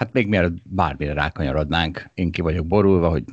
Hát még mielőtt bármire rákanyarodnánk, én ki vagyok borulva, hogy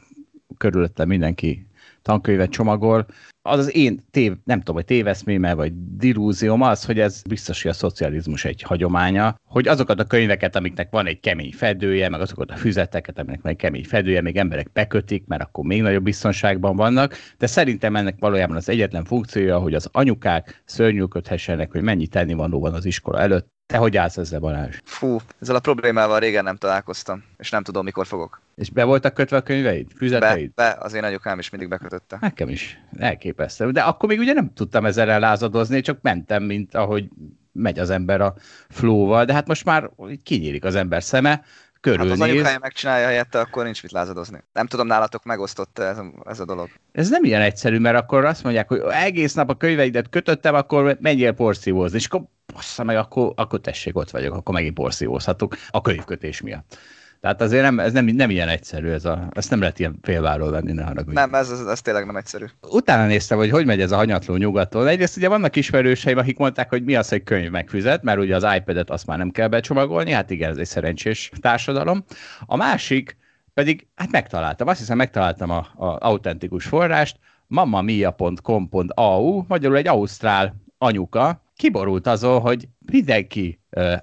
körülöttem mindenki tankönyvet csomagol. Az az én tév, nem tudom, hogy téveszméme, vagy dilúzióm az, hogy ez biztos, hogy a szocializmus egy hagyománya, hogy azokat a könyveket, amiknek van egy kemény fedője, meg azokat a füzeteket, aminek van egy kemény fedője, még emberek bekötik, mert akkor még nagyobb biztonságban vannak, de szerintem ennek valójában az egyetlen funkciója, hogy az anyukák szörnyűködhessenek, hogy mennyi tennivaló van az iskola előtt, te hogy állsz ezzel, Balázs? Fú, ezzel a problémával régen nem találkoztam, és nem tudom, mikor fogok. És be voltak kötve a könyveid? Füzeteid? Be, be az én anyukám is mindig bekötötte. Nekem is. Elképesztő. De akkor még ugye nem tudtam ezzel elázadozni, csak mentem, mint ahogy megy az ember a flóval, de hát most már kinyílik az ember szeme, körülnéz. Hát az anyukája megcsinálja helyette, akkor nincs mit lázadozni. Nem tudom, nálatok megosztott ez, ez a dolog. Ez nem ilyen egyszerű, mert akkor azt mondják, hogy egész nap a könyveidet kötöttem, akkor menjél porszívózni, és akkor bassza meg, akkor, akkor tessék, ott vagyok, akkor megint porszívózhatok a könyvkötés miatt. Tehát azért nem, ez nem, nem ilyen egyszerű, ez a, ezt nem lehet ilyen félváról venni, ne haragudj. Nem, ez, ez, ez, tényleg nem egyszerű. Utána néztem, hogy hogy megy ez a hanyatló nyugaton. Egyrészt ugye vannak ismerőseim, akik mondták, hogy mi az, hogy könyv megfizet, mert ugye az iPad-et azt már nem kell becsomagolni, hát igen, ez egy szerencsés társadalom. A másik pedig, hát megtaláltam, azt hiszem megtaláltam a, a autentikus forrást, mamamia.com.au, magyarul egy ausztrál anyuka, kiborult azon, hogy mindenki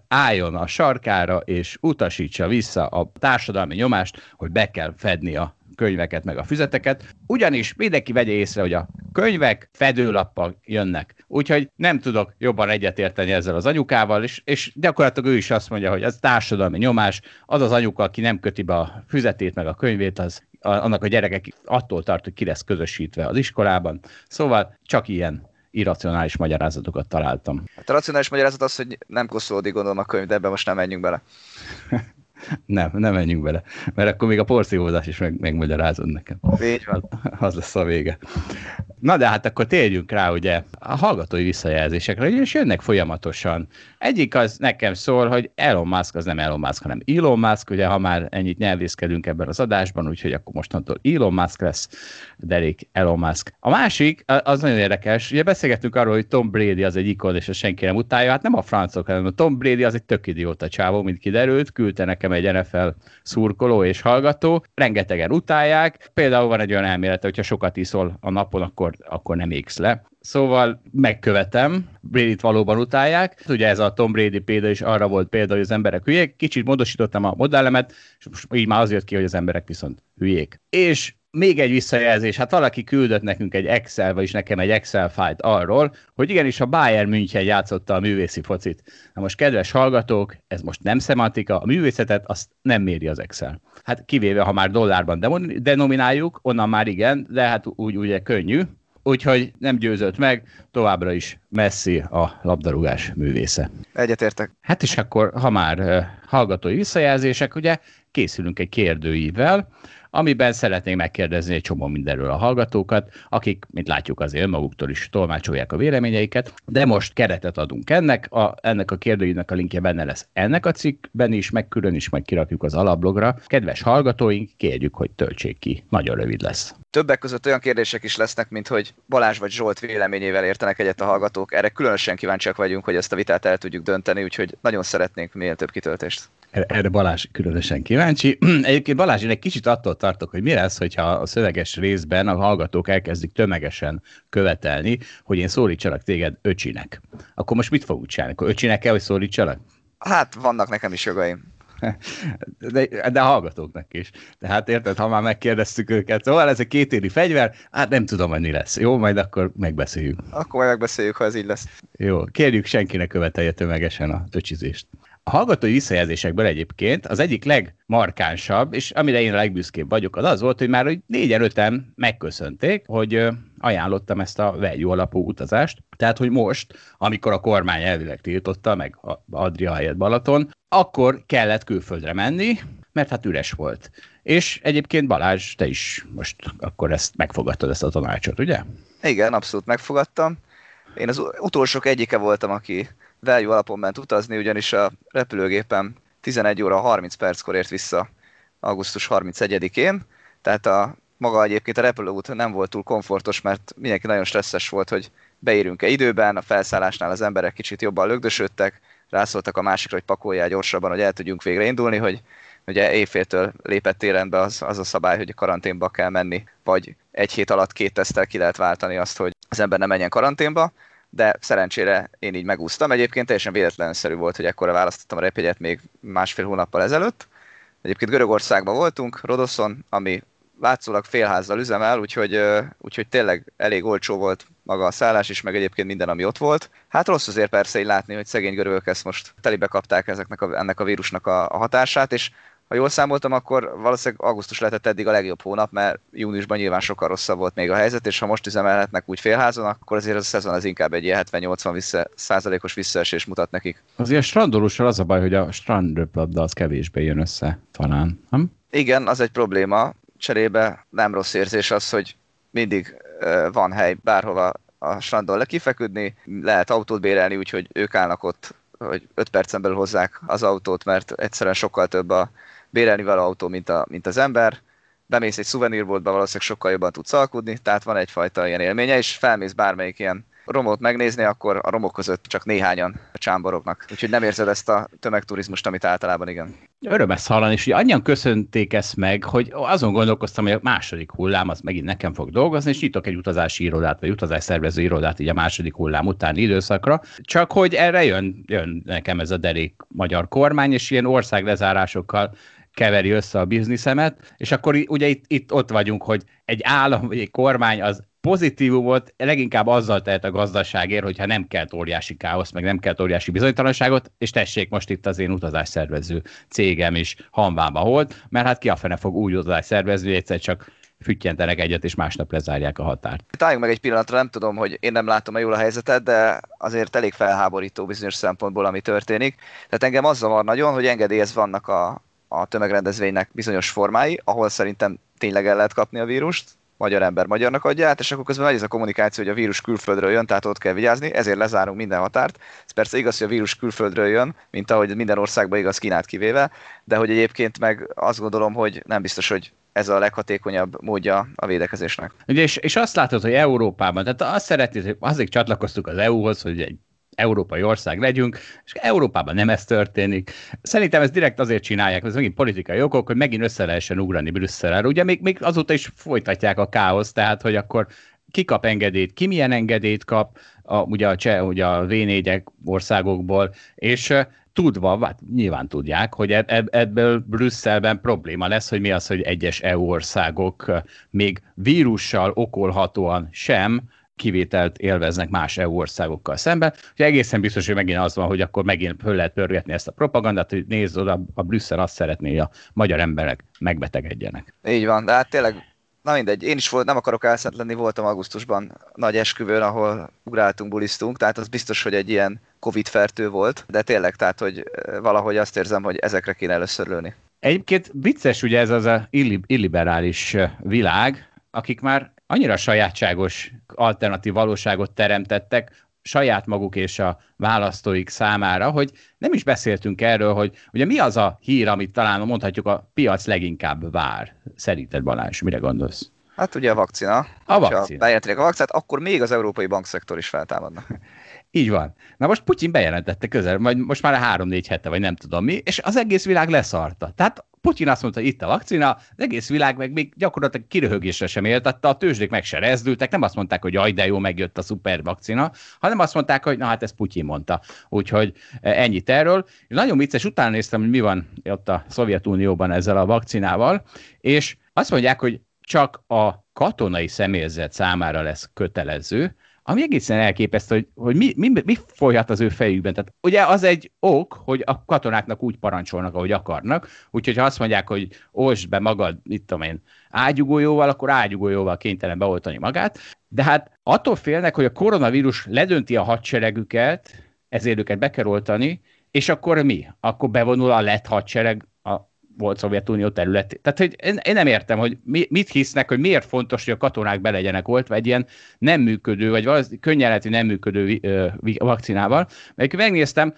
álljon a sarkára, és utasítsa vissza a társadalmi nyomást, hogy be kell fedni a könyveket, meg a füzeteket, ugyanis mindenki vegye észre, hogy a könyvek fedőlappal jönnek. Úgyhogy nem tudok jobban egyetérteni ezzel az anyukával, és, és gyakorlatilag ő is azt mondja, hogy ez társadalmi nyomás, az az anyuka, aki nem köti be a füzetét, meg a könyvét, az annak a gyerekek attól tart, hogy ki lesz közösítve az iskolában. Szóval csak ilyen irracionális magyarázatokat találtam. Hát a racionális magyarázat az, hogy nem koszolódik gondolom a könyv, de ebben most nem menjünk bele. nem, nem menjünk bele, mert akkor még a porszívózás is meg, megmagyarázod nekem. Így van. Az lesz a vége. Na de hát akkor térjünk rá ugye a hallgatói visszajelzésekre, és jönnek folyamatosan. Egyik az nekem szól, hogy Elon Musk az nem Elon Musk, hanem Elon Musk, ugye ha már ennyit nyelvészkedünk ebben az adásban, úgyhogy akkor mostantól Elon Musk lesz, Derek Elon Musk. A másik, az nagyon érdekes, ugye beszélgettünk arról, hogy Tom Brady az egy ikon, és a senki nem utálja, hát nem a francok, hanem a Tom Brady az egy tök idióta csávó, mint kiderült, küldte nekem egy NFL szurkoló és hallgató, rengetegen utálják, például van egy olyan elmélete, hogyha sokat iszol a napon, akkor akkor, nem égsz le. Szóval megkövetem, Brady-t valóban utálják. Ugye ez a Tom Brady példa is arra volt példa, hogy az emberek hülyék. Kicsit módosítottam a modellemet, és most így már az jött ki, hogy az emberek viszont hülyék. És még egy visszajelzés, hát valaki küldött nekünk egy Excel, vagyis nekem egy Excel fájt arról, hogy igenis a Bayern München játszotta a művészi focit. Na most, kedves hallgatók, ez most nem szemantika, a művészetet azt nem méri az Excel. Hát kivéve, ha már dollárban denomináljuk, onnan már igen, de hát úgy ugye könnyű, úgyhogy nem győzött meg, továbbra is Messi a labdarúgás művésze. Egyetértek. Hát és akkor, ha már hallgatói visszajelzések, ugye készülünk egy kérdőívvel, amiben szeretnénk megkérdezni egy csomó mindenről a hallgatókat, akik, mint látjuk, azért maguktól is tolmácsolják a véleményeiket, de most keretet adunk ennek, a, ennek a kérdőjének a linkje benne lesz ennek a cikkben is, meg külön is majd kirakjuk az alablogra. Kedves hallgatóink, kérjük, hogy töltsék ki. Nagyon rövid lesz. Többek között olyan kérdések is lesznek, mint hogy Balázs vagy Zsolt véleményével értenek egyet a hallgatók. Erre különösen kíváncsiak vagyunk, hogy ezt a vitát el tudjuk dönteni, úgyhogy nagyon szeretnénk minél több kitöltést. Erre Balázs különösen kíváncsi. Egyébként Balázs, én egy kicsit attól tartok, hogy mi lesz, hogyha a szöveges részben a hallgatók elkezdik tömegesen követelni, hogy én szólítsalak téged öcsinek. Akkor most mit fogunk csinálni? Akkor öcsinek kell, hogy szólítsalak? Hát vannak nekem is jogaim. De, de a hallgatóknak is. Tehát érted, ha már megkérdeztük őket, szóval ez egy kétéri fegyver, hát nem tudom, hogy mi lesz. Jó, majd akkor megbeszéljük. Akkor majd megbeszéljük, ha ez így lesz. Jó, kérjük, senki ne követelje tömegesen a öcsizést. A hallgatói visszajelzésekből egyébként az egyik legmarkánsabb, és amire én a legbüszkébb vagyok, az az volt, hogy már hogy négyen öten megköszönték, hogy ajánlottam ezt a value alapú utazást. Tehát, hogy most, amikor a kormány elvileg tiltotta, meg Adria helyett Balaton, akkor kellett külföldre menni, mert hát üres volt. És egyébként Balázs, te is most akkor ezt megfogadtad, ezt a tanácsot, ugye? Igen, abszolút megfogadtam. Én az utolsók egyike voltam, aki value alapon ment utazni, ugyanis a repülőgépem 11 óra 30 perckor ért vissza augusztus 31-én, tehát a maga egyébként a repülőút nem volt túl komfortos, mert mindenki nagyon stresszes volt, hogy beérünk-e időben, a felszállásnál az emberek kicsit jobban lögdösödtek, rászóltak a másikra, hogy pakoljál gyorsabban, hogy el tudjunk végre indulni, hogy ugye éjféltől lépett életbe az, az a szabály, hogy a karanténba kell menni, vagy egy hét alatt két tesztel ki lehet váltani azt, hogy az ember ne menjen karanténba, de szerencsére én így megúsztam. Egyébként teljesen véletlenszerű volt, hogy ekkora választottam a repjegyet még másfél hónappal ezelőtt. Egyébként Görögországban voltunk, Rodoszon, ami látszólag félházzal üzemel, úgyhogy, úgyhogy tényleg elég olcsó volt maga a szállás is, meg egyébként minden, ami ott volt. Hát rossz azért persze így látni, hogy szegény görögök ezt most telibe kapták ezeknek a, ennek a vírusnak a, a hatását, és ha jól számoltam, akkor valószínűleg augusztus lehetett eddig a legjobb hónap, mert júniusban nyilván sokkal rosszabb volt még a helyzet, és ha most üzemelhetnek úgy félházon, akkor azért az a szezon az inkább egy ilyen 70-80 vissza, százalékos visszaesés mutat nekik. Azért a strandolóssal az a baj, hogy a strandröplabda az kevésbé jön össze talán, nem? Igen, az egy probléma. Cserébe nem rossz érzés az, hogy mindig van hely bárhova a strandon lekifeküdni, lehet autót bérelni, úgyhogy ők állnak ott, hogy 5 percen belül hozzák az autót, mert egyszerűen sokkal több a bérelni vele autó, mint, a, mint az ember. Bemész egy szuvenírboltba, valószínűleg sokkal jobban tudsz alkudni, tehát van egyfajta ilyen élménye, és felmész bármelyik ilyen romot megnézni, akkor a romok között csak néhányan csámborognak. Úgyhogy nem érzed ezt a tömegturizmust, amit általában igen. Öröm ezt hallani, és annyian köszönték ezt meg, hogy azon gondolkoztam, hogy a második hullám az megint nekem fog dolgozni, és nyitok egy utazási irodát, vagy utazásszervező irodát így a második hullám utáni időszakra. Csak hogy erre jön, jön nekem ez a derék magyar kormány, és ilyen országlezárásokkal keveri össze a bizniszemet, és akkor ugye itt, itt ott vagyunk, hogy egy állam vagy egy kormány az pozitívumot leginkább azzal tehet a gazdaságért, hogyha nem kell óriási káosz, meg nem kell óriási bizonytalanságot, és tessék most itt az én utazásszervező cégem is hanvába volt, mert hát ki a fene fog úgy utazás szervezni, hogy egyszer csak füttyentenek egyet, és másnap lezárják a határt. Táljunk meg egy pillanatra, nem tudom, hogy én nem látom-e jól a helyzetet, de azért elég felháborító bizonyos szempontból, ami történik. Tehát engem az zavar nagyon, hogy engedélyez vannak a, a tömegrendezvénynek bizonyos formái, ahol szerintem tényleg el lehet kapni a vírust, magyar ember magyarnak adja át, és akkor közben megy ez a kommunikáció, hogy a vírus külföldről jön, tehát ott kell vigyázni, ezért lezárunk minden határt. Ez persze igaz, hogy a vírus külföldről jön, mint ahogy minden országban igaz Kínát kivéve, de hogy egyébként meg azt gondolom, hogy nem biztos, hogy ez a leghatékonyabb módja a védekezésnek. Ugye, és, és azt látod, hogy Európában, tehát azt szeretnéd, hogy azért csatlakoztuk az EU-hoz, hogy egy európai ország legyünk, és Európában nem ez történik. Szerintem ezt direkt azért csinálják, ez megint politikai okok, hogy megint össze lehessen ugrani Brüsszelre. Ugye még, még azóta is folytatják a káosz, tehát hogy akkor ki kap engedélyt, ki milyen engedélyt kap, a, ugye a cseh, ugye a v országokból, és tudva, hát nyilván tudják, hogy ebből Brüsszelben probléma lesz, hogy mi az, hogy egyes EU országok még vírussal okolhatóan sem kivételt élveznek más EU országokkal szemben. Ugye egészen biztos, hogy megint az van, hogy akkor megint föl lehet pörgetni ezt a propagandát, hogy nézd oda, a Brüsszel azt szeretné, hogy a magyar emberek megbetegedjenek. Így van, de hát tényleg Na mindegy, én is volt, nem akarok elszent lenni, voltam augusztusban nagy esküvőn, ahol ugráltunk, bulisztunk, tehát az biztos, hogy egy ilyen Covid fertő volt, de tényleg, tehát, hogy valahogy azt érzem, hogy ezekre kéne először lőni. Egyébként vicces ugye ez az a illiberális világ, akik már annyira sajátságos alternatív valóságot teremtettek, saját maguk és a választóik számára, hogy nem is beszéltünk erről, hogy ugye mi az a hír, amit talán mondhatjuk a piac leginkább vár. Szerinted Balázs, mire gondolsz? Hát ugye a vakcina. A vakcina. Ha bejelentenek a vakcinát, akkor még az európai bankszektor is feltámadna. Így van. Na most Putyin bejelentette közel, majd most már három-négy hete, vagy nem tudom mi, és az egész világ leszarta. Tehát Putyin azt mondta, hogy itt a vakcina, az egész világ meg még gyakorlatilag kiröhögésre sem éltette, a tőzsdék meg se rezdültek, nem azt mondták, hogy jaj, de jó, megjött a szuper vakcina, hanem azt mondták, hogy na hát ezt Putyin mondta. Úgyhogy e, ennyit erről. Nagyon vicces, utána néztem, hogy mi van ott a Szovjetunióban ezzel a vakcinával, és azt mondják, hogy csak a katonai személyzet számára lesz kötelező, ami egészen elképesztő, hogy, hogy mi, mi, mi folyhat az ő fejükben. Tehát ugye az egy ok, hogy a katonáknak úgy parancsolnak, ahogy akarnak, úgyhogy ha azt mondják, hogy olsd be magad, mit tudom én, ágyugójóval, akkor ágyugójóval kénytelen beoltani magát, de hát attól félnek, hogy a koronavírus ledönti a hadseregüket, ezért őket be kell oltani, és akkor mi? Akkor bevonul a lett hadsereg volt Szovjetunió területén. Tehát, hogy én, én nem értem, hogy mi, mit hisznek, hogy miért fontos, hogy a katonák be legyenek oltva egy ilyen nem működő, vagy valami könnyen nem működő vakcinával. Mert megnéztem,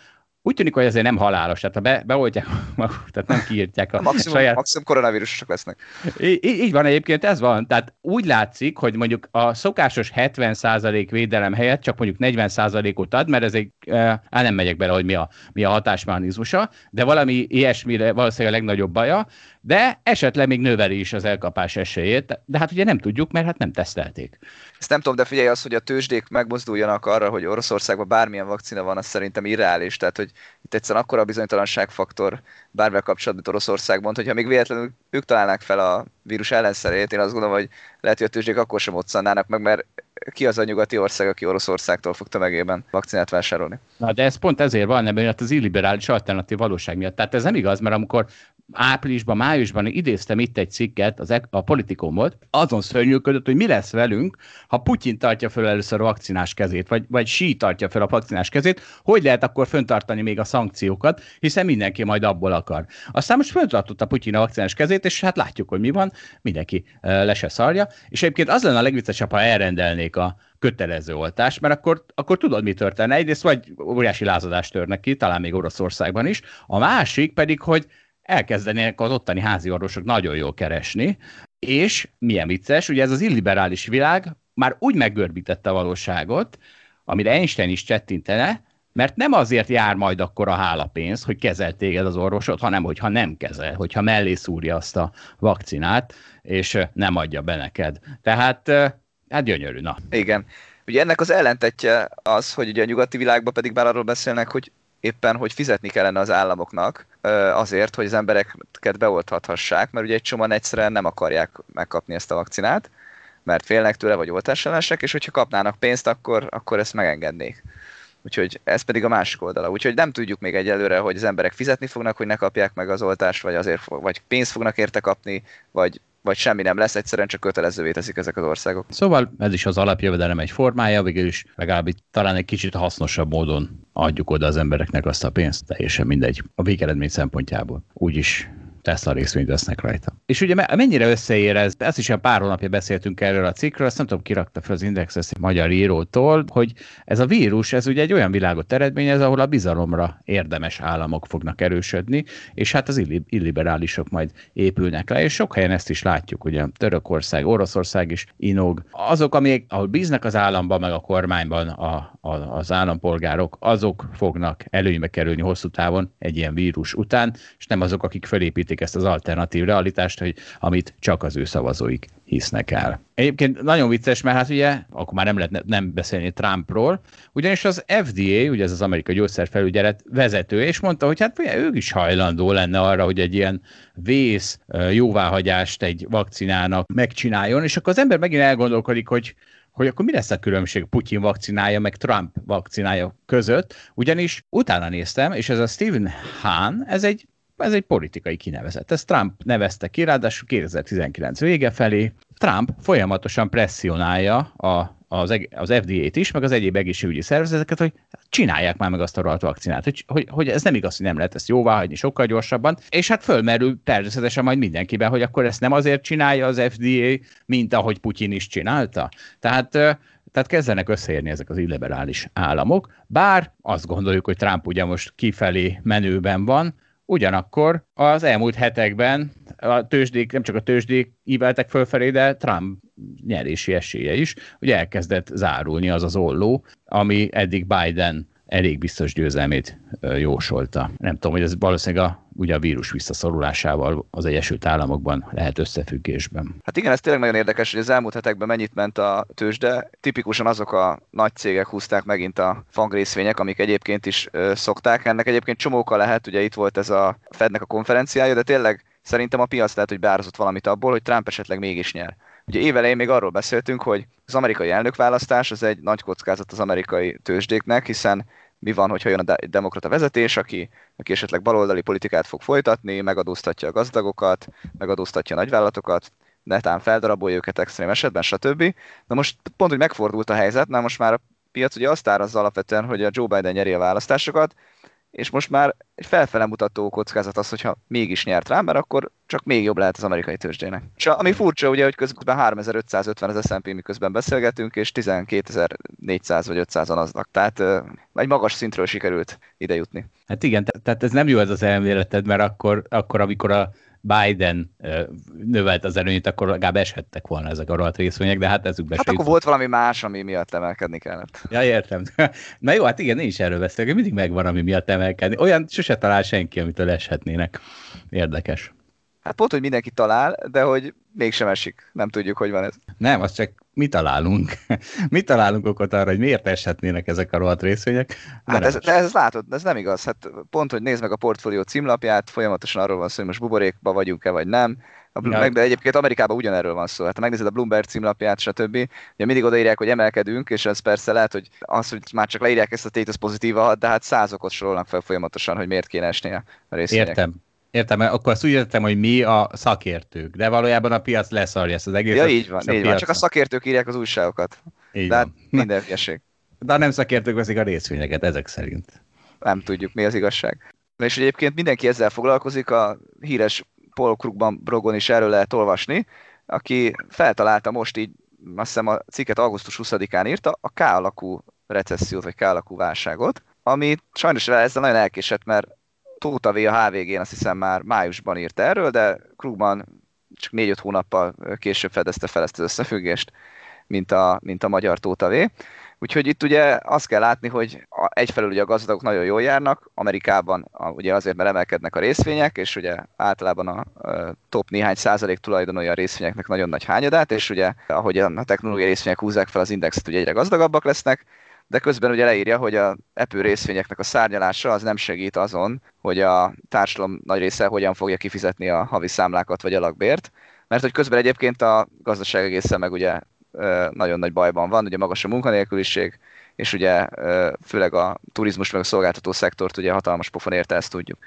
úgy tűnik, hogy ezért nem halálos, tehát ha be, beoltják maguk, tehát nem kiírtják a, maximum, saját... Maximum koronavírusok lesznek. Így, így van egyébként, ez van. Tehát úgy látszik, hogy mondjuk a szokásos 70% védelem helyett csak mondjuk 40%-ot ad, mert ez egy, á, nem megyek bele, hogy mi a, mi a hatásmechanizmusa, de valami ilyesmire valószínűleg a legnagyobb baja, de esetleg még növeli is az elkapás esélyét, de hát ugye nem tudjuk, mert hát nem tesztelték. Ezt nem tudom, de figyelj az, hogy a tőzsdék megmozduljanak arra, hogy Oroszországban bármilyen vakcina van, az szerintem irreális. Tehát, hogy itt egyszerűen akkora a bizonytalanságfaktor bárvel kapcsolatban, mint Oroszországban, hogyha még véletlenül ők találnák fel a vírus ellenszerét, én azt gondolom, hogy lehet, hogy a tőzsdék akkor sem moccannálnak meg, mert ki az a nyugati ország, aki Oroszországtól fog tömegében vakcinát vásárolni. Na, de ez pont ezért van, mert az illiberális alternatív valóság miatt. Tehát ez nem igaz, mert amikor áprilisban, májusban idéztem itt egy cikket, az, a politikumot, azon szörnyűködött, hogy mi lesz velünk, ha Putyin tartja fel először a vakcinás kezét, vagy, vagy sí tartja fel a vakcinás kezét, hogy lehet akkor föntartani még a szankciókat, hiszen mindenki majd abból akar. Aztán most föntartotta Putyin a vakcinás kezét, és hát látjuk, hogy mi van, mindenki le se szarja, és egyébként az lenne a legviccesebb, ha elrendelnék a kötelező oltást, mert akkor, akkor tudod, mi történne. Egyrészt vagy óriási lázadást törnek ki, talán még Oroszországban is, a másik pedig, hogy elkezdenének az ottani házi orvosok nagyon jól keresni, és milyen vicces, ugye ez az illiberális világ már úgy meggörbítette a valóságot, amire Einstein is csettintene, mert nem azért jár majd akkor a hálapénz, hogy kezel téged az orvosod, hanem hogyha nem kezel, hogyha mellé szúrja azt a vakcinát, és nem adja be neked. Tehát, hát gyönyörű, na. Igen. Ugye ennek az ellentetje az, hogy ugye a nyugati világban pedig már arról beszélnek, hogy éppen, hogy fizetni kellene az államoknak azért, hogy az embereket beoltathassák, mert ugye egy csomóan egyszerűen nem akarják megkapni ezt a vakcinát, mert félnek tőle, vagy oltásellenesek, és hogyha kapnának pénzt, akkor, akkor ezt megengednék. Úgyhogy ez pedig a másik oldala. Úgyhogy nem tudjuk még egyelőre, hogy az emberek fizetni fognak, hogy ne kapják meg az oltást, vagy azért, vagy pénzt fognak érte kapni, vagy vagy semmi nem lesz, egyszerűen csak kötelezővé teszik ezek az országok. Szóval ez is az alapjövedelem egy formája, végül is legalább talán egy kicsit hasznosabb módon adjuk oda az embereknek azt a pénzt, teljesen mindegy. A végeredmény szempontjából. Úgyis Tesla részvényt vesznek rajta. És ugye mennyire összeér ez? Ezt is a pár hónapja beszéltünk erről a cikkről, azt nem tudom, kirakta fel az Index ezt egy magyar írótól, hogy ez a vírus, ez ugye egy olyan világot eredményez, ahol a bizalomra érdemes államok fognak erősödni, és hát az illiberálisok majd épülnek le, és sok helyen ezt is látjuk, ugye Törökország, Oroszország is inog. Azok, amik, ahol bíznak az államban, meg a kormányban a, a, az állampolgárok, azok fognak előnybe kerülni hosszú távon egy ilyen vírus után, és nem azok, akik felépítik elhihetik ezt az alternatív realitást, hogy amit csak az ő szavazóik hisznek el. Egyébként nagyon vicces, mert hát ugye, akkor már nem lehet nem beszélni Trumpról, ugyanis az FDA, ugye ez az amerikai gyógyszerfelügyelet vezető, és mondta, hogy hát ugye, ő is hajlandó lenne arra, hogy egy ilyen vész jóváhagyást egy vakcinának megcsináljon, és akkor az ember megint elgondolkodik, hogy hogy akkor mi lesz a különbség Putyin vakcinája meg Trump vakcinája között, ugyanis utána néztem, és ez a Stephen Hahn, ez egy ez egy politikai kinevezet. Ezt Trump nevezte ki, ráadásul 2019 vége felé. Trump folyamatosan presszionálja a, az, az FDA-t is, meg az egyéb egészségügyi szervezeteket, hogy csinálják már meg azt a rohadt vakcinát, hogy, hogy, hogy ez nem igaz, hogy nem lehet ezt jóvá hagyni sokkal gyorsabban, és hát fölmerül természetesen majd mindenkiben, hogy akkor ezt nem azért csinálja az FDA, mint ahogy Putyin is csinálta. Tehát tehát kezdenek összeérni ezek az illiberális államok, bár azt gondoljuk, hogy Trump ugye most kifelé menőben van, Ugyanakkor az elmúlt hetekben a tőzsdék, nem csak a tőzsdék íveltek fölfelé, de Trump nyerési esélye is, hogy elkezdett zárulni az az olló, ami eddig Biden elég biztos győzelmét jósolta. Nem tudom, hogy ez valószínűleg a, ugye a vírus visszaszorulásával az Egyesült Államokban lehet összefüggésben. Hát igen, ez tényleg nagyon érdekes, hogy az elmúlt hetekben mennyit ment a tőzsde. Tipikusan azok a nagy cégek húzták megint a fangrészvények, amik egyébként is szokták. Ennek egyébként csomóka lehet, ugye itt volt ez a Fednek a konferenciája, de tényleg szerintem a piac lehet, hogy beárazott valamit abból, hogy Trump esetleg mégis nyer Ugye évelején még arról beszéltünk, hogy az amerikai elnökválasztás az egy nagy kockázat az amerikai tőzsdéknek, hiszen mi van, hogyha jön a demokrata vezetés, aki, aki esetleg baloldali politikát fog folytatni, megadóztatja a gazdagokat, megadóztatja a nagyvállalatokat, netán feldarabolja őket extrém esetben, stb. Na most pont, hogy megfordult a helyzet, na most már a piac ugye azt árazza alapvetően, hogy a Joe Biden nyeri a választásokat, és most már egy felfele mutató kockázat az, hogyha mégis nyert rá, mert akkor csak még jobb lehet az amerikai tőzsdének. És ami furcsa ugye, hogy közben 3550 az S&P miközben beszélgetünk, és 12400 vagy 500-an aznak. Tehát egy magas szintről sikerült ide jutni. Hát igen, tehát ez nem jó ez az elméleted, mert akkor, akkor amikor a Biden növelt az előnyt, akkor legalább eshettek volna ezek a rohadt részvények, de hát ezükbe Hát akkor volt valami más, ami miatt emelkedni kellett. Ja, értem. Na jó, hát igen, én is erről beszélek, mindig megvan, ami miatt emelkedni. Olyan sose talál senki, amitől eshetnének. Érdekes. Hát pont, hogy mindenki talál, de hogy mégsem esik. Nem tudjuk, hogy van ez. Nem, az csak mi találunk. mi találunk okot arra, hogy miért eshetnének ezek a rohadt részvények. De hát ez, de ez látod, ez nem igaz. Hát pont, hogy nézd meg a portfólió címlapját, folyamatosan arról van szó, hogy most buborékba vagyunk-e vagy nem. A, ja. meg, de egyébként Amerikában ugyanerről van szó. Hát ha megnézed a Bloomberg címlapját, stb. Ugye mindig odaírják, hogy emelkedünk, és ez persze lehet, hogy az, hogy már csak leírják ezt a tét, az pozitíva, de hát százokot sorolnak fel folyamatosan, hogy miért kéne esni a részvények. Értem. Értem, akkor azt úgy értem, hogy mi a szakértők, de valójában a piac leszarja ezt az egészet. Ja, így van, így van. Csak a szakértők írják az újságokat. Így de hát minden hülyeség. De a nem szakértők veszik a részvényeket, ezek szerint. Nem tudjuk, mi az igazság. És egyébként mindenki ezzel foglalkozik, a híres Paul Krugman blogon is erről lehet olvasni, aki feltalálta most így, azt hiszem a cikket augusztus 20-án írta, a K alakú recessziót, vagy K alakú válságot, ami sajnos ezzel nagyon elkésett, mert Tóta V a HVG-n azt hiszem már májusban írt erről, de Krugman csak 4-5 hónappal később fedezte fel ezt az összefüggést, mint a, mint a magyar Tóta V. Úgyhogy itt ugye azt kell látni, hogy egyfelől ugye a gazdagok nagyon jól járnak, Amerikában a, ugye azért, mert emelkednek a részvények, és ugye általában a, a top néhány százalék tulajdonolja a részvényeknek nagyon nagy hányadát, és ugye ahogy a technológiai részvények húzzák fel az indexet, ugye egyre gazdagabbak lesznek, de közben ugye leírja, hogy a Apple részvényeknek a szárnyalása az nem segít azon, hogy a társadalom nagy része hogyan fogja kifizetni a havi számlákat vagy a lakbért, mert hogy közben egyébként a gazdaság egészen meg ugye nagyon nagy bajban van, ugye magas a munkanélküliség, és ugye főleg a turizmus meg a szolgáltató szektort ugye hatalmas pofon érte, ezt tudjuk.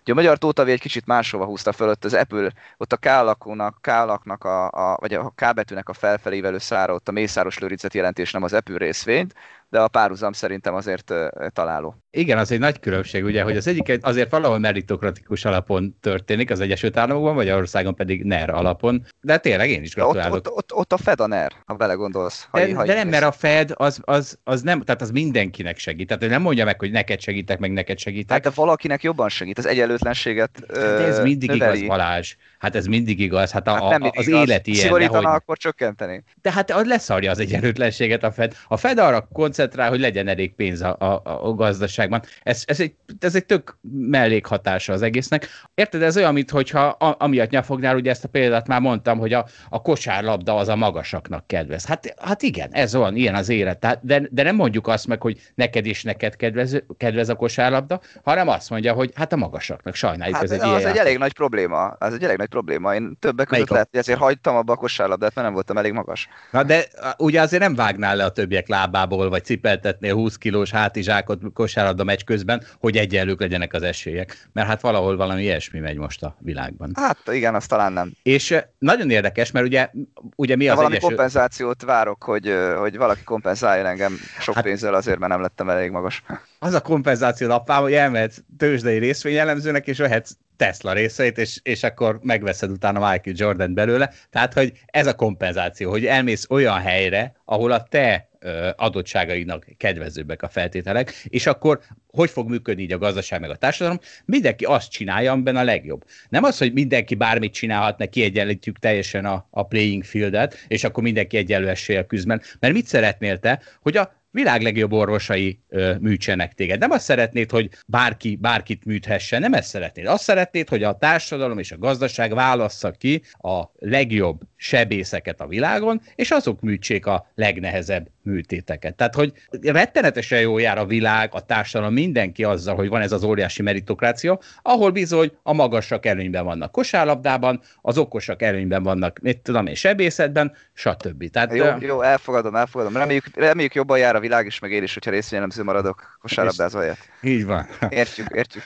Ugye a magyar Tótavi egy kicsit máshova húzta föl, ott az Apple, ott a K-alakúnak, K-alaknak a, a, vagy a K betűnek a felfelével szára, ott a mészáros lőrincet jelentés, nem az Apple részvényt, de a párhuzam szerintem azért találó. Igen, az egy nagy különbség, ugye, hogy az egyik azért valahol meritokratikus alapon történik, az Egyesült Államokban, vagy Országon pedig NER alapon, de tényleg én is gratulálok. Ott, ott, ott, ott a Fed a NER, ha vele gondolsz. Ha de, ha de nem, mert a Fed az, az, az, nem, tehát az mindenkinek segít. Tehát nem mondja meg, hogy neked segítek, meg neked segítek. Hát de valakinek jobban segít, az egyenlőtlenséget hát de ez mindig növeli. igaz, Balázs. Hát ez mindig igaz, hát, a, hát nem a, az igaz. élet ilyen. Szigorítana, nehogy... akkor csökkenteni. De hát az leszarja az egyenlőtlenséget a Fed. A Fed arra koncentrál, hogy legyen elég pénz a, a, a gazdaságban. Ez, ez, egy, ez egy tök mellékhatása az egésznek. Érted, ez olyan, mintha amiatt nyafognál, ugye ezt a példát már mondtam, hogy a, a kosárlabda az a magasaknak kedvez. Hát, hát igen, ez van, ilyen az élet. Tehát, de, de nem mondjuk azt meg, hogy neked is neked kedvez, kedvez a kosárlabda, hanem azt mondja, hogy hát a magasaknak sajnáljuk. Hát, ez egy az egy elég nagy probléma. Az egy elég nagy probléma. Én többek között lehet, hogy ezért hagytam abba a kosárlabdát, mert nem voltam elég magas. Na de ugye azért nem vágnál le a többiek lábából, vagy cipeltetnél 20 kilós hátizsákot kosárlabda meccs közben, hogy egyenlők legyenek az esélyek. Mert hát valahol valami ilyesmi megy most a világban. Hát igen, azt talán nem. És nagyon érdekes, mert ugye, ugye mi az valami egyesül... kompenzációt várok, hogy, hogy valaki kompenzáljon engem sok hát, pénzzel azért, mert nem lettem elég magas. Az a kompenzáció apám, hogy elmehetsz tőzsdei részvényelemzőnek, és vehetsz Tesla részeit, és, és akkor megveszed utána Michael Jordan belőle. Tehát, hogy ez a kompenzáció, hogy elmész olyan helyre, ahol a te adottságainak kedvezőbbek a feltételek, és akkor hogy fog működni így a gazdaság meg a társadalom? Mindenki azt csinálja, amiben a legjobb. Nem az, hogy mindenki bármit csinálhat, ne kiegyenlítjük teljesen a, a playing fieldet, és akkor mindenki egyenlő eséllyel küzd, mert mit szeretnél te, hogy a világ legjobb orvosai ö, műtsenek téged. Nem azt szeretnéd, hogy bárki bárkit műthessen, nem ezt szeretnéd. Azt szeretnéd, hogy a társadalom és a gazdaság válassza ki a legjobb sebészeket a világon, és azok műtsék a legnehezebb műtéteket. Tehát, hogy rettenetesen jól jár a világ, a társadalom, mindenki azzal, hogy van ez az óriási meritokrácia, ahol bizony a magasak előnyben vannak kosárlabdában, az okosak előnyben vannak, mit tudom én, sebészetben, stb. Tehát, jó, jó, elfogadom, elfogadom. Reméljük, reméljük jobban jár a világ is, meg én is, hogyha részvényelemző maradok kosárlabdázó helyett. Így van. Értjük, értjük.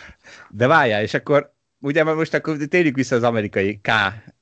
De várjál, és akkor ugye most akkor térjük vissza az amerikai K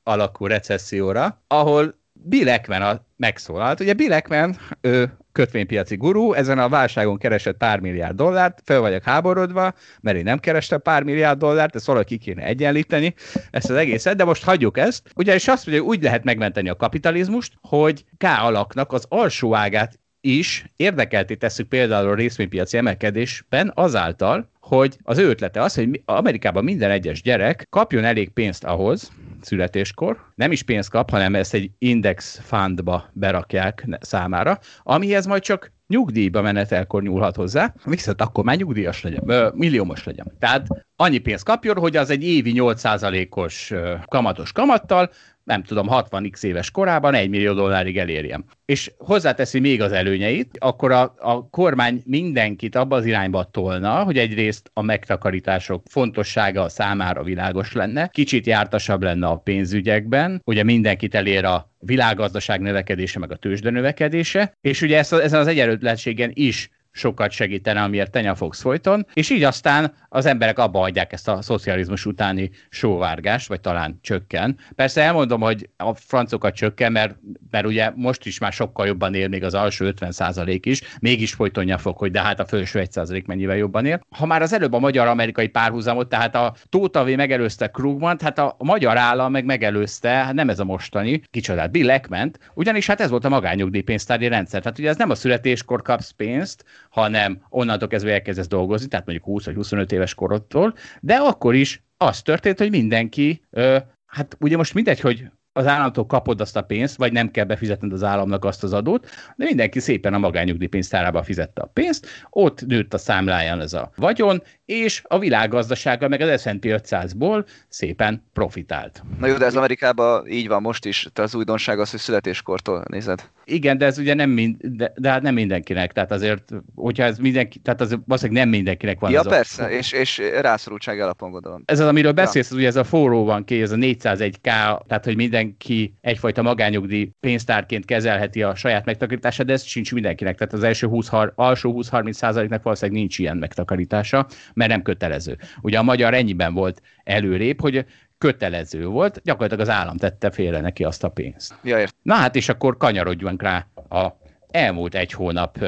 alakú recesszióra, ahol Bill Ackman a, megszólalt. Ugye Bill Ackman, ő kötvénypiaci gurú, ezen a válságon keresett pár milliárd dollárt, fel vagyok háborodva, mert én nem kereste pár milliárd dollárt, ezt valahogy ki kéne egyenlíteni, ezt az egészet, de most hagyjuk ezt. Ugyanis azt mondja, hogy úgy lehet megmenteni a kapitalizmust, hogy K alaknak az alsó ágát is érdekelté tesszük például a részvénypiaci emelkedésben azáltal, hogy az ő ötlete az, hogy Amerikában minden egyes gyerek kapjon elég pénzt ahhoz, születéskor, nem is pénzt kap, hanem ezt egy index fundba berakják számára, amihez majd csak nyugdíjba menetelkor nyúlhat hozzá, viszont akkor már nyugdíjas legyen, milliómos legyen. Tehát annyi pénzt kapjon, hogy az egy évi 8%-os kamatos kamattal nem tudom, 60x éves korában 1 millió dollárig elérjem. És hozzáteszi még az előnyeit, akkor a, a kormány mindenkit abba az irányba tolna, hogy egyrészt a megtakarítások fontossága a számára világos lenne, kicsit jártasabb lenne a pénzügyekben, ugye mindenkit elér a világgazdaság növekedése, meg a tőzsde növekedése, és ugye ezt, ezen az egyenlőtlenségen is sokat segítene, amiért te fogsz folyton, és így aztán az emberek abba hagyják ezt a szocializmus utáni sóvárgást, vagy talán csökken. Persze elmondom, hogy a francokat csökken, mert, mert ugye most is már sokkal jobban él még az alsó 50% is, mégis folytonja fog, hogy de hát a felső 1% mennyivel jobban él. Ha már az előbb a magyar-amerikai párhuzamot, tehát a Tótavé megelőzte Krugman, hát a magyar állam meg megelőzte, hát nem ez a mostani, kicsodát, Bill Eckment, ugyanis hát ez volt a magányugdíjpénztári rendszer. Tehát ugye ez nem a születéskor kapsz pénzt, hanem onnantól kezdve elkezdesz dolgozni, tehát mondjuk 20 vagy 25 éves korodtól, de akkor is az történt, hogy mindenki, ö, hát ugye most mindegy, hogy az államtól kapod azt a pénzt, vagy nem kell befizetned az államnak azt az adót, de mindenki szépen a magányugdíjpénztárába fizette a pénzt, ott nőtt a számláján ez a vagyon, és a világgazdasága meg az S&P 500-ból szépen profitált. Na jó, de ez Amerikában így van most is, te az újdonság az, hogy születéskortól nézed. Igen, de ez ugye nem, mind, de, de hát nem mindenkinek, tehát azért, hogyha ez mindenki, tehát az valószínűleg nem mindenkinek van. Ja, ez persze, a... és, és rászorultság alapon gondolom. Ez az, amiről beszélsz, ja. ugye ez a forró van ki, ez a 401k, tehát hogy mindenki egyfajta magányugdíj pénztárként kezelheti a saját megtakarítását, de ez sincs mindenkinek, tehát az első 20, alsó 20-30 százaléknak valószínűleg nincs ilyen megtakarítása, mert nem kötelező. Ugye a magyar ennyiben volt előrébb, hogy kötelező volt, gyakorlatilag az állam tette félre neki azt a pénzt. Ja, Na hát, és akkor kanyarodjunk rá a elmúlt egy hónap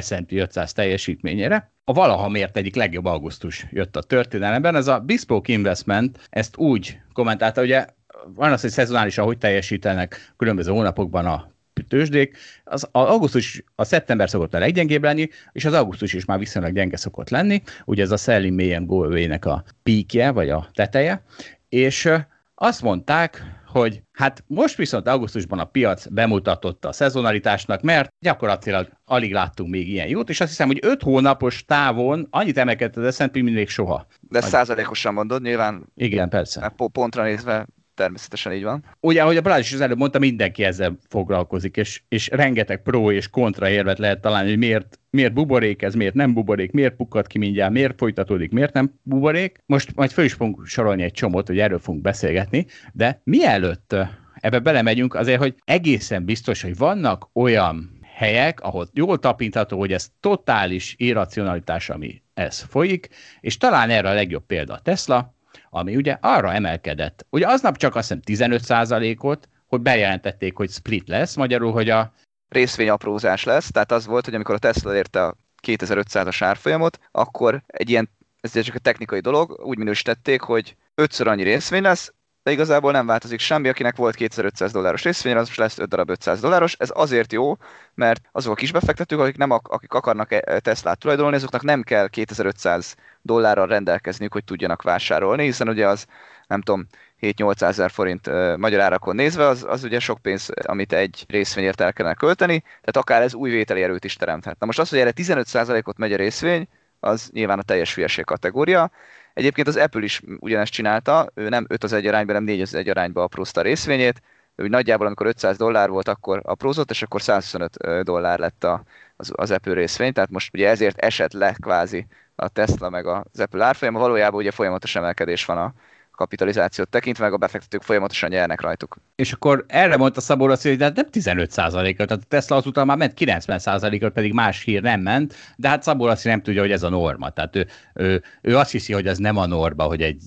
S&P 500 teljesítményére. A valaha mért egyik legjobb augusztus jött a történelemben. Ez a Bespoke Investment ezt úgy kommentálta, ugye van az, hogy szezonálisan hogy teljesítenek különböző hónapokban a tőzsdék, az, az augusztus, a szeptember szokott a leggyengébb lenni, és az augusztus is már viszonylag gyenge szokott lenni, ugye ez a Selling May Go Away-nek a píkje, vagy a teteje, és azt mondták, hogy hát most viszont augusztusban a piac bemutatott a szezonalitásnak, mert gyakorlatilag alig láttunk még ilyen jót, és azt hiszem, hogy öt hónapos távon annyit emelkedett az S&P, mint még soha. De százalékosan mondod, nyilván. Igen, persze. Pontra nézve természetesen így van. Ugye, ahogy a Balázs is az előbb mondta, mindenki ezzel foglalkozik, és, és rengeteg pro és kontra érvet lehet találni, hogy miért, miért buborék ez, miért nem buborék, miért pukkad ki mindjárt, miért folytatódik, miért nem buborék. Most majd föl is fogunk sorolni egy csomót, hogy erről fogunk beszélgetni, de mielőtt ebbe belemegyünk, azért, hogy egészen biztos, hogy vannak olyan helyek, ahol jól tapintható, hogy ez totális irracionalitás, ami ez folyik, és talán erre a legjobb példa a Tesla, ami ugye arra emelkedett. Ugye aznap csak azt hiszem 15%-ot, hogy bejelentették, hogy split lesz, magyarul, hogy a részvényaprózás lesz, tehát az volt, hogy amikor a Tesla érte a 2500-as árfolyamot, akkor egy ilyen, ez csak a technikai dolog, úgy minősítették, hogy ötször annyi részvény lesz, de igazából nem változik semmi, akinek volt 2500 dolláros részvény, az most lesz 5 darab 500 dolláros. Ez azért jó, mert azok a kis befektetők, akik, nem, akik akarnak Teslát tulajdonolni, azoknak nem kell 2500 dollárral rendelkezniük, hogy tudjanak vásárolni, hiszen ugye az nem tudom, 7-800 ezer forint uh, magyar árakon nézve, az, az ugye sok pénz, amit egy részvényért el kellene költeni, tehát akár ez új vételi erőt is teremthet. Na most az, hogy erre 15%-ot megy a részvény, az nyilván a teljes hülyeség kategória. Egyébként az Apple is ugyanezt csinálta, ő nem 5 az egy arányban, nem 4 az egy arányba aprózta a részvényét, ő nagyjából amikor 500 dollár volt, akkor aprózott, és akkor 125 dollár lett a, az, az Apple részvény, tehát most ugye ezért esett le kvázi a Tesla meg az Apple árfolyama, valójában ugye folyamatos emelkedés van a, kapitalizációt tekintve, meg a befektetők folyamatosan nyernek rajtuk. És akkor erre mondta Szabó Rossi, hogy de hát nem 15 ot tehát a Tesla azután már ment 90 ot pedig más hír nem ment, de hát Szabó Rossi nem tudja, hogy ez a norma. Tehát ő, ő, ő azt hiszi, hogy ez nem a norma, hogy egy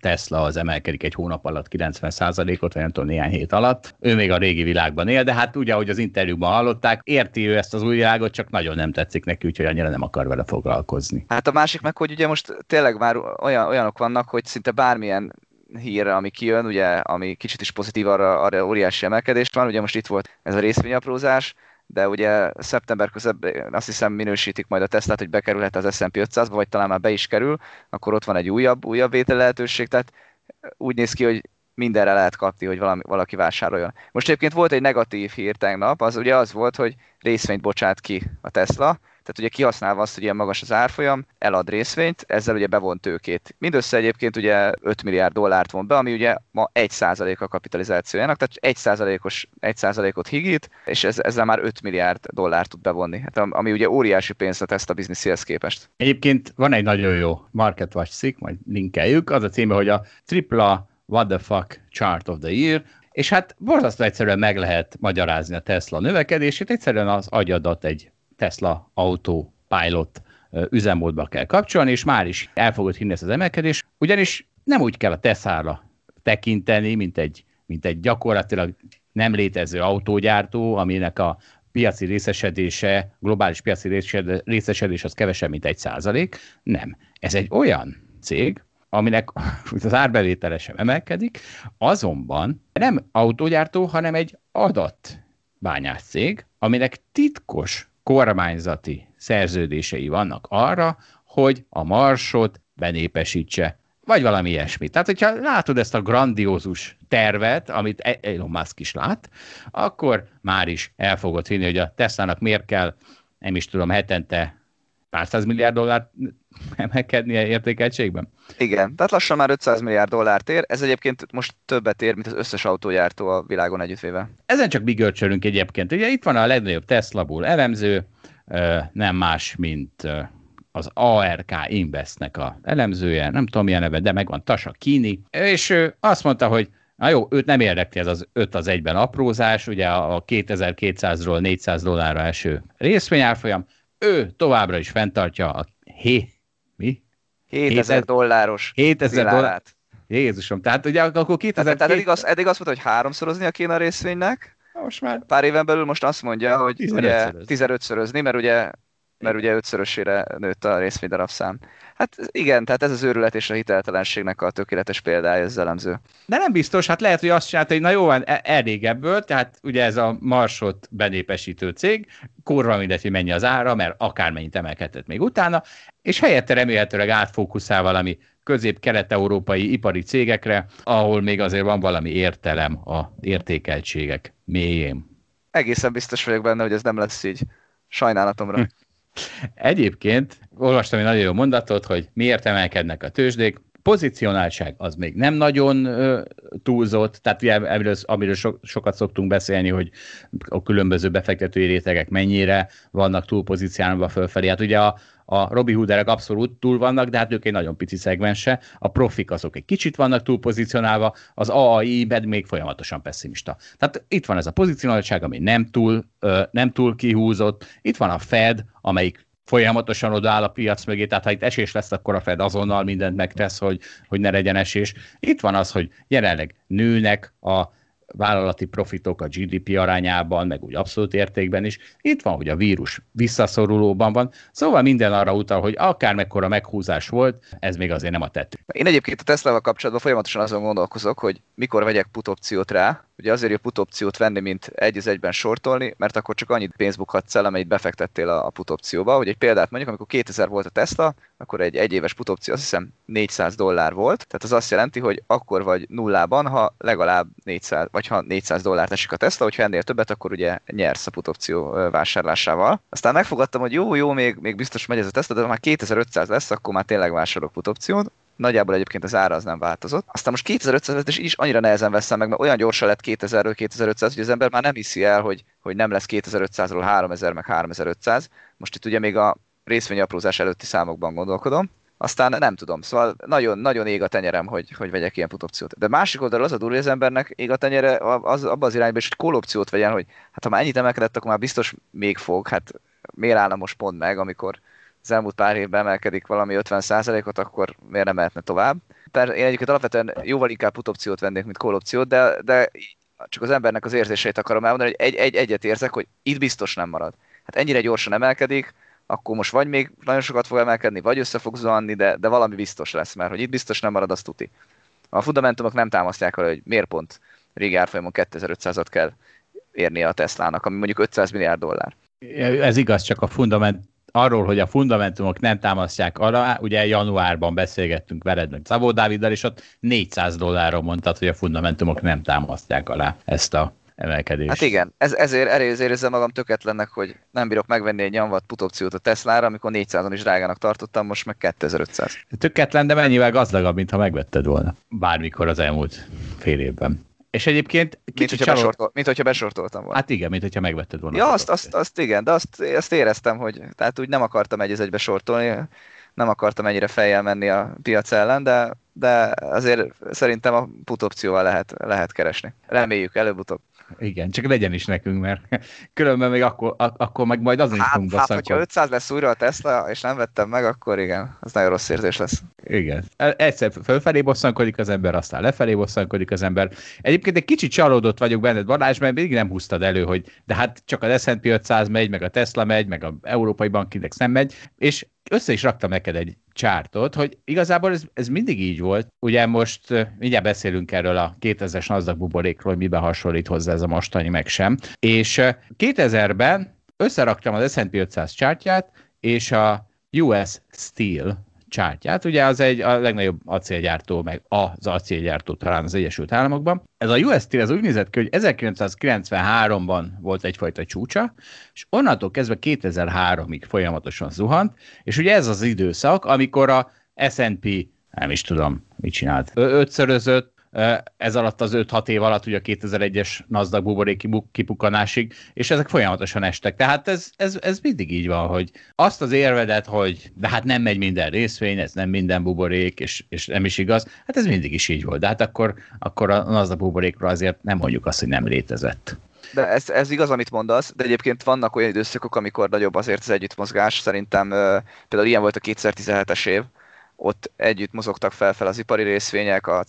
Tesla az emelkedik egy hónap alatt 90 ot vagy nem tudom, néhány hét alatt. Ő még a régi világban él, de hát ugye, ahogy az interjúban hallották, érti ő ezt az új világot, csak nagyon nem tetszik neki, úgyhogy annyira nem akar vele foglalkozni. Hát a másik meg, hogy ugye most tényleg már olyan, olyanok vannak, hogy szinte bármilyen hírre, ami kijön, ugye, ami kicsit is pozitív, arra, arra óriási emelkedés van. Ugye most itt volt ez a részvényaprózás, de ugye szeptember közben azt hiszem minősítik majd a Teslát, hogy bekerülhet az S&P 500-ba, vagy talán már be is kerül, akkor ott van egy újabb, újabb vétel lehetőség, tehát úgy néz ki, hogy mindenre lehet kapni, hogy valami, valaki vásároljon. Most egyébként volt egy negatív hír tegnap, az ugye az volt, hogy részvényt bocsát ki a Tesla, tehát ugye kihasználva azt, hogy ilyen magas az árfolyam, elad részvényt, ezzel ugye bevont tőkét. Mindössze egyébként ugye 5 milliárd dollárt von be, ami ugye ma 1% a kapitalizációjának, tehát 1%-os, 1%-ot higít, és ez, ezzel már 5 milliárd dollárt tud bevonni, hát ami ugye óriási pénz a Tesla bizniszéhez képest. Egyébként van egy nagyon jó Market Watch cikk, majd linkeljük, az a címe, hogy a tripla What the fuck Chart of the Year, és hát borzasztó egyszerűen meg lehet magyarázni a Tesla növekedését, egyszerűen az agyadat egy Tesla Autopilot üzemmódba kell kapcsolni, és már is el fogod hinni ezt az emelkedés, ugyanis nem úgy kell a Tesla-ra tekinteni, mint egy, mint egy gyakorlatilag nem létező autógyártó, aminek a piaci részesedése, globális piaci részesedés az kevesebb, mint egy százalék. Nem. Ez egy olyan cég, aminek az árbevétele sem emelkedik, azonban nem autógyártó, hanem egy adatbányász cég, aminek titkos kormányzati szerződései vannak arra, hogy a marsot benépesítse, vagy valami ilyesmi. Tehát, hogyha látod ezt a grandiózus tervet, amit e- Elon Musk is lát, akkor már is el fogod hinni, hogy a Tesla-nak miért kell, nem is tudom, hetente pár száz milliárd dollárt emelkednie értékeltségben? Igen, tehát lassan már 500 milliárd dollárt ér, ez egyébként most többet ér, mint az összes autógyártó a világon együttvéve. Ezen csak bigörcsölünk egyébként. Ugye itt van a legnagyobb Tesla Bull elemző, nem más, mint az ARK Investnek a elemzője, nem tudom milyen neve, de megvan Tasa Kini, és ő azt mondta, hogy Na jó, őt nem érdekli ez az 5 az egyben aprózás, ugye a 2200-ról 400 dollárra eső részvényárfolyam, ő továbbra is fenntartja a hé, mi? 7000 dolláros 7000 dollár. Jézusom, tehát ugye akkor 2000... Tehát, eddig, azt, eddig azt mondta, hogy háromszoroznia kéne a részvénynek, most már pár éven belül most azt mondja, hogy 15 ugye 15-szörözni, mert ugye mert ugye ötszörösére nőtt a részvénydarabszám. Hát igen, tehát ez az őrület és a hiteltelenségnek a tökéletes példája, ez elemző. De nem biztos, hát lehet, hogy azt csinálta, hogy na jó van, e- elég ebből, tehát ugye ez a marsot benépesítő cég, kurva mindegy, hogy mennyi az ára, mert akármennyit emelkedett még utána, és helyette remélhetőleg átfókuszál valami közép-kelet-európai ipari cégekre, ahol még azért van valami értelem a értékeltségek mélyén. Egészen biztos vagyok benne, hogy ez nem lesz így. Sajnálatomra. Egyébként olvastam egy nagyon jó mondatot, hogy miért emelkednek a tőzsdék. Pozicionáltság az még nem nagyon ö, túlzott, tehát ugye, amiről, amiről so, sokat szoktunk beszélni, hogy a különböző befektetői rétegek mennyire vannak túlpozícionálva fölfelé. Hát ugye a, a Robi Hooderek abszolút túl vannak, de hát ők egy nagyon pici szegmense, a profik azok egy kicsit vannak túl pozícionálva, az AAI bed még folyamatosan pessimista. Tehát itt van ez a pozicionáltság, ami nem túl, nem túl kihúzott, itt van a Fed, amelyik folyamatosan odaáll a piac mögé, tehát ha itt esés lesz, akkor a Fed azonnal mindent megtesz, hogy, hogy ne legyen esés. Itt van az, hogy jelenleg nőnek a vállalati profitok a GDP arányában, meg úgy abszolút értékben is. Itt van, hogy a vírus visszaszorulóban van, szóval minden arra utal, hogy akármekkora meghúzás volt, ez még azért nem a tettő. Én egyébként a Tesla-val kapcsolatban folyamatosan azon gondolkozok, hogy mikor vegyek put opciót rá, ugye azért jobb put opciót venni, mint egy az egyben sortolni, mert akkor csak annyit pénzt bukhatsz el, amennyit befektettél a, a put opcióba. Hogy egy példát mondjuk, amikor 2000 volt a Tesla, akkor egy egyéves put opció azt hiszem 400 dollár volt, tehát az azt jelenti, hogy akkor vagy nullában, ha legalább 400, vagy ha 400 dollárt esik a Tesla, hogyha ennél többet, akkor ugye nyersz a put opció vásárlásával. Aztán megfogadtam, hogy jó, jó, még, még biztos megy ez a Tesla, de ha már 2500 lesz, akkor már tényleg vásárolok put opciót nagyjából egyébként az ára az nem változott. Aztán most 2500 és így is annyira nehezen veszem meg, mert olyan gyorsan lett 2000-ről 2500, hogy az ember már nem hiszi el, hogy, hogy nem lesz 2500-ról 3000 meg 3500. Most itt ugye még a részvényaprózás előtti számokban gondolkodom. Aztán nem tudom, szóval nagyon, nagyon ég a tenyerem, hogy, hogy vegyek ilyen putopciót. De másik oldalról az a durva, az embernek ég a tenyere az, abba az irányba is, hogy kolopciót vegyen, hogy hát ha már ennyit emelkedett, akkor már biztos még fog, hát miért állna most pont meg, amikor az elmúlt pár évben emelkedik valami 50%-ot, akkor miért nem mehetne tovább? Per, én egyébként alapvetően jóval inkább put opciót vennék, mint call de, de csak az embernek az érzéseit akarom elmondani, hogy egy, egy, egyet érzek, hogy itt biztos nem marad. Hát ennyire gyorsan emelkedik, akkor most vagy még nagyon sokat fog emelkedni, vagy össze fog zuhanni, de, de valami biztos lesz, mert hogy itt biztos nem marad, az tuti. A fundamentumok nem támasztják el, hogy miért pont régi árfolyamon 2500-at kell érnie a Teslának, ami mondjuk 500 milliárd dollár. Ez igaz, csak a fundament, arról, hogy a fundamentumok nem támasztják alá, ugye januárban beszélgettünk veled, meg Szabó Dáviddal, és ott 400 dollárról mondtad, hogy a fundamentumok nem támasztják alá ezt a emelkedést. Hát igen, ez, ezért, ezért érzem magam töketlennek, hogy nem bírok megvenni egy nyomvat putopciót a Teslára, amikor 400-on is drágának tartottam, most meg 2500. Töketlen, de mennyivel gazdagabb, mint ha megvetted volna. Bármikor az elmúlt fél évben. És egyébként mint hogyha, csalod... besortol, mint hogyha besortoltam volna. Hát igen, mint hogyha megvetted volna. Ja, azt, azt, azt, igen, de azt, azt éreztem, hogy tehát úgy nem akartam egy egybe sortolni, nem akartam ennyire fejjel menni a piac ellen, de, de azért szerintem a put opcióval lehet, lehet keresni. Reméljük előbb-utóbb. Igen, csak legyen is nekünk, mert különben még akkor, akkor meg majd azon hát, is fogunk Hát, hogyha 500 lesz újra a Tesla, és nem vettem meg, akkor igen, az nagyon rossz érzés lesz. Igen. Egyszer fölfelé bosszankodik az ember, aztán lefelé bosszankodik az ember. Egyébként egy kicsit csalódott vagyok benned, Balázs, mert még nem húztad elő, hogy de hát csak az S&P 500 megy, meg a Tesla megy, meg a Európai Bankindex nem megy, és össze is raktam neked egy csártot, hogy igazából ez, ez mindig így volt. Ugye most mindjárt beszélünk erről a 2000-es NASDAQ buborékról, hogy miben hasonlít hozzá ez a mostani, meg sem. És 2000-ben összeraktam az S&P 500 csártyát, és a US Steel csártyát. Ugye az egy a legnagyobb acélgyártó, meg az acélgyártó talán az Egyesült Államokban. Ez a US Steel, ez úgy nézett ki, hogy 1993-ban volt egyfajta csúcsa, és onnantól kezdve 2003-ig folyamatosan zuhant, és ugye ez az időszak, amikor a S&P nem is tudom, mit csinált. Ötszörözött, ez alatt az 5-6 év alatt, ugye a 2001-es NASDAQ buborék kipukkanásig, és ezek folyamatosan estek. Tehát ez, ez, ez mindig így van, hogy azt az érvedet, hogy de hát nem megy minden részvény, ez nem minden buborék, és, és nem is igaz, hát ez mindig is így volt. De hát akkor, akkor a NASDAQ buborékra azért nem mondjuk azt, hogy nem létezett. De ez, ez igaz, amit mondasz, de egyébként vannak olyan időszakok, amikor nagyobb azért az együttmozgás. Szerintem például ilyen volt a 2017-es év, ott együtt mozogtak fel fel az ipari részvények, a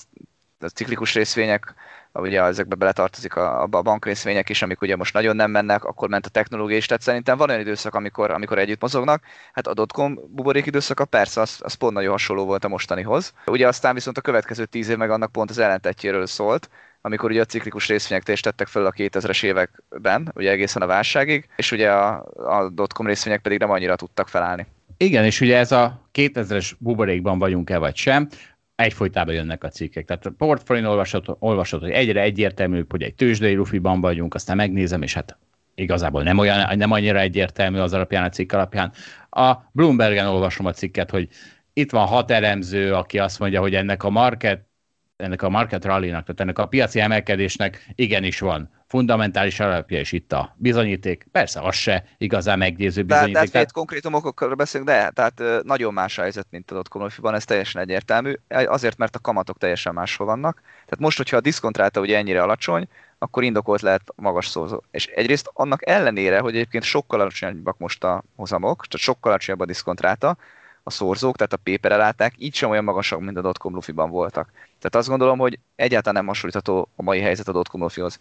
a ciklikus részvények, ugye ezekbe beletartozik a, a bankrészvények is, amik ugye most nagyon nem mennek, akkor ment a technológia is, tehát szerintem van olyan időszak, amikor, amikor együtt mozognak. Hát a dotcom buborék időszaka persze, az, az pont nagyon hasonló volt a mostanihoz. Ugye aztán viszont a következő tíz év meg annak pont az ellentetjéről szólt, amikor ugye a ciklikus részvények tettek fel a 2000-es években, ugye egészen a válságig, és ugye a, a dotcom részvények pedig nem annyira tudtak felállni. Igen, és ugye ez a 2000-es buborékban vagyunk-e vagy sem, egyfolytában jönnek a cikkek. Tehát a portfólión olvasott, olvasott, hogy egyre egyértelműbb, hogy egy tőzsdei rufiban vagyunk, aztán megnézem, és hát igazából nem, olyan, nem annyira egyértelmű az alapján, a cikk alapján. A Bloombergen olvasom a cikket, hogy itt van hat elemző, aki azt mondja, hogy ennek a market ennek a market rally-nak, tehát ennek a piaci emelkedésnek igenis van fundamentális alapja, és itt a bizonyíték. Persze, az se igazán meggyőző bizonyíték. De, de hát konkrétumokról beszélünk, de tehát nagyon más a helyzet, mint a dotcom ez teljesen egyértelmű, azért, mert a kamatok teljesen máshol vannak. Tehát most, hogyha a diszkontráta ugye ennyire alacsony, akkor indokolt lehet magas szózó. És egyrészt annak ellenére, hogy egyébként sokkal alacsonyabbak most a hozamok, tehát sokkal alacsonyabb a diszkontráta, a szorzók, tehát a paper eláták így sem olyan magasak, mint a dotcom lufiban voltak. Tehát azt gondolom, hogy egyáltalán nem hasonlítható a mai helyzet a dotcom lufihoz.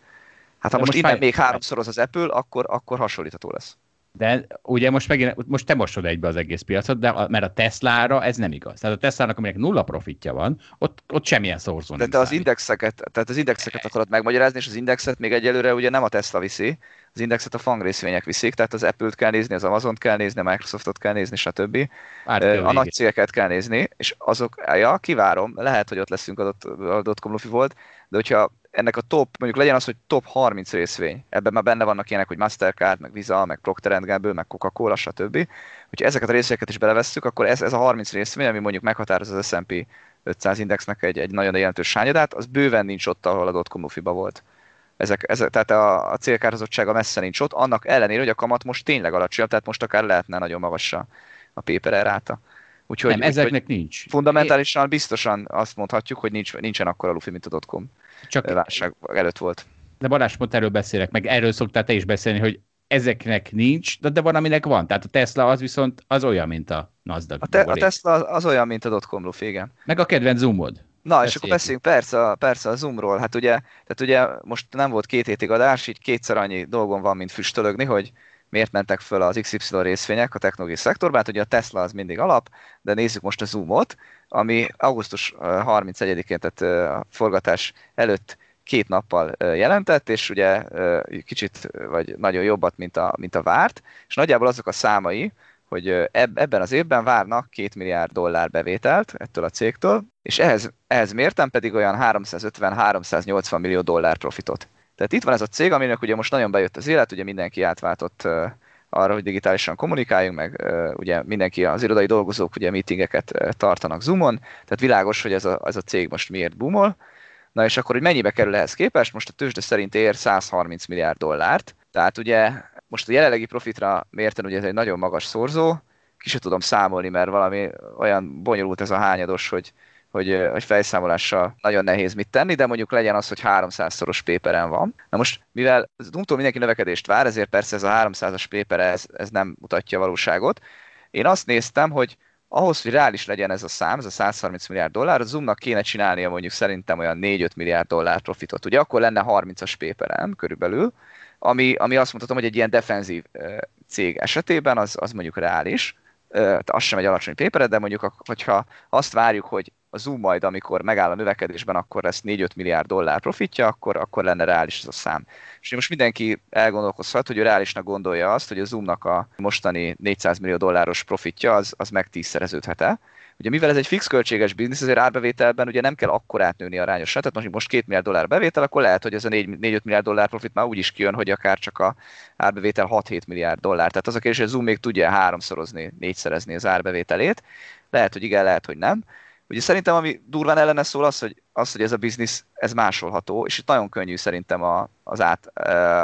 Hát ha most, most innen fáj... még háromszoroz az Apple, akkor, akkor hasonlítható lesz. De ugye most megint, most te mosod egybe az egész piacot, de a, mert a Tesla-ra ez nem igaz. Tehát a Tesla-nak, aminek nulla profitja van, ott, ott semmilyen szorzó De te az indexeket, tehát az indexeket akarod megmagyarázni, és az indexet még egyelőre ugye nem a Tesla viszi, az indexet a fang részvények viszik, tehát az Apple-t kell nézni, az Amazon-t kell nézni, a Microsoftot kell nézni, stb. Hát, a nagy cégeket kell nézni, és azok, ja, kivárom, lehet, hogy ott leszünk a dotcom lufi volt, de hogyha ennek a top, mondjuk legyen az, hogy top 30 részvény, ebben már benne vannak ilyenek, hogy Mastercard, meg Visa, meg Procter Gamble, meg Coca-Cola, stb. Hogyha ezeket a részvényeket is belevesszük, akkor ez, ez a 30 részvény, ami mondjuk meghatároz az S&P 500 indexnek egy, egy nagyon jelentős sányadát, az bőven nincs ott, ahol a dotcom lufiba volt. Ezek, ezek, tehát a, a célkározottsága messze nincs ott, annak ellenére, hogy a kamat most tényleg alacsony, tehát most akár lehetne nagyon magas a, paper ráta. Úgyhogy, nem, ezeknek úgy, nincs. Fundamentálisan biztosan azt mondhatjuk, hogy nincs, nincsen akkora lufi, mint a dotcom Csak válság előtt volt. De Balázs, pont erről beszélek, meg erről szoktál te is beszélni, hogy ezeknek nincs, de, de van, aminek van. Tehát a Tesla az viszont az olyan, mint a Nasdaq. A, te, a Tesla az olyan, mint a dotcom lufi, igen. Meg a kedvenc zoomod. Na, és akkor beszéljünk persze, persze a Zoomról. Hát ugye, tehát ugye most nem volt két hétig adás, így kétszer annyi dolgom van, mint füstölögni, hogy miért mentek föl az XY részvények a technológiai szektorban. Hát ugye a Tesla az mindig alap, de nézzük most a Zoomot, ami augusztus 31-én, tehát a forgatás előtt két nappal jelentett, és ugye kicsit, vagy nagyon jobbat, mint a, mint a várt, és nagyjából azok a számai, hogy ebben az évben várnak 2 milliárd dollár bevételt ettől a cégtől, és ehhez, ehhez mértem pedig olyan 350-380 millió dollár profitot. Tehát itt van ez a cég, aminek ugye most nagyon bejött az élet, ugye mindenki átváltott arra, hogy digitálisan kommunikáljunk, meg ugye mindenki, az irodai dolgozók ugye meetingeket tartanak Zoomon, tehát világos, hogy ez a, ez a cég most miért boomol. Na és akkor, hogy mennyibe kerül ehhez képest, most a tőzsde szerint ér 130 milliárd dollárt, tehát ugye most a jelenlegi profitra mérten ugye ez egy nagyon magas szorzó, ki sem tudom számolni, mert valami olyan bonyolult ez a hányados, hogy, hogy, hogy fejszámolással nagyon nehéz mit tenni, de mondjuk legyen az, hogy 300-szoros péperen van. Na most, mivel az mindenki növekedést vár, ezért persze ez a 300-as pépere, ez, ez nem mutatja a valóságot. Én azt néztem, hogy ahhoz, hogy reális legyen ez a szám, ez a 130 milliárd dollár, a Zoomnak kéne csinálnia mondjuk szerintem olyan 4-5 milliárd dollár profitot. Ugye akkor lenne 30-as péperen körülbelül, ami, ami azt mondhatom, hogy egy ilyen defenzív cég esetében az, az mondjuk reális, az sem egy alacsony pépere, de mondjuk, hogyha azt várjuk, hogy a Zoom majd, amikor megáll a növekedésben, akkor lesz 4-5 milliárd dollár profitja, akkor, akkor lenne reális ez a szám. És most mindenki elgondolkozhat, hogy ő reálisnak gondolja azt, hogy a Zoomnak a mostani 400 millió dolláros profitja az, az meg tízszereződhet-e. Ugye mivel ez egy fix költséges biznisz, ezért árbevételben ugye nem kell akkor átnőni arányosan. Tehát most, most 2 milliárd dollár bevétel, akkor lehet, hogy ez a 4-5 milliárd dollár profit már úgy is kijön, hogy akár csak a árbevétel 6-7 milliárd dollár. Tehát az a kérdés, hogy a Zoom még tudja háromszorozni, négyszerezni az árbevételét. Lehet, hogy igen, lehet, hogy nem. Ugye szerintem ami durván ellene szól az, hogy, az, hogy ez a biznisz, ez másolható, és itt nagyon könnyű szerintem a, az, át,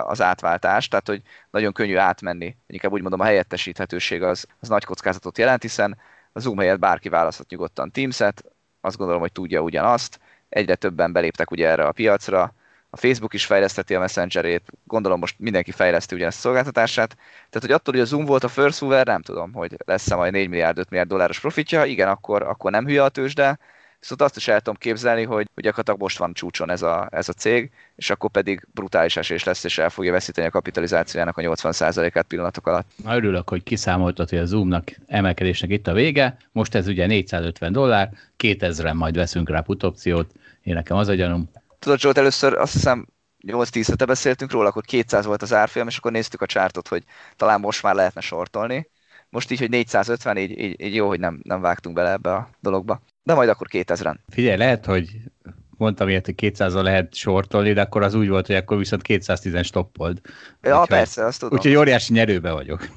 az átváltás, tehát hogy nagyon könnyű átmenni, inkább úgy mondom a helyettesíthetőség az, az nagy kockázatot jelent, hiszen a Zoom helyett bárki választhat nyugodtan Teams-et, azt gondolom, hogy tudja ugyanazt, egyre többen beléptek ugye erre a piacra, a Facebook is fejleszteti a Messengerét, gondolom most mindenki fejleszti ugyanezt a szolgáltatását. Tehát, hogy attól, hogy a Zoom volt a first mover, nem tudom, hogy lesz-e majd 4 milliárd, 5 milliárd dolláros profitja, igen, akkor, akkor nem hülye a tőzsde, Viszont azt is el tudom képzelni, hogy, hogy gyakorlatilag most van csúcson ez a, ez a cég, és akkor pedig brutális esés lesz, és el fogja veszíteni a kapitalizációjának a 80%-át pillanatok alatt. Na, örülök, hogy kiszámoltad, hogy a Zoomnak emelkedésnek itt a vége. Most ez ugye 450 dollár, 2000-en majd veszünk rá putopciót. Én nekem az a gyanúm, Tudod, Zsolt, először azt hiszem 8-10 hete beszéltünk róla, akkor 200 volt az árfolyam, és akkor néztük a csártot, hogy talán most már lehetne sortolni. Most így, hogy 450, így, így, így jó, hogy nem, nem vágtunk bele ebbe a dologba. De majd akkor 2000-en. Figyelj, lehet, hogy mondtam ilyet, hogy 200 lehet sortolni, de akkor az úgy volt, hogy akkor viszont 210 stoppold. Ja, úgyhogy, persze, azt tudom. Úgyhogy óriási nyerőbe vagyok.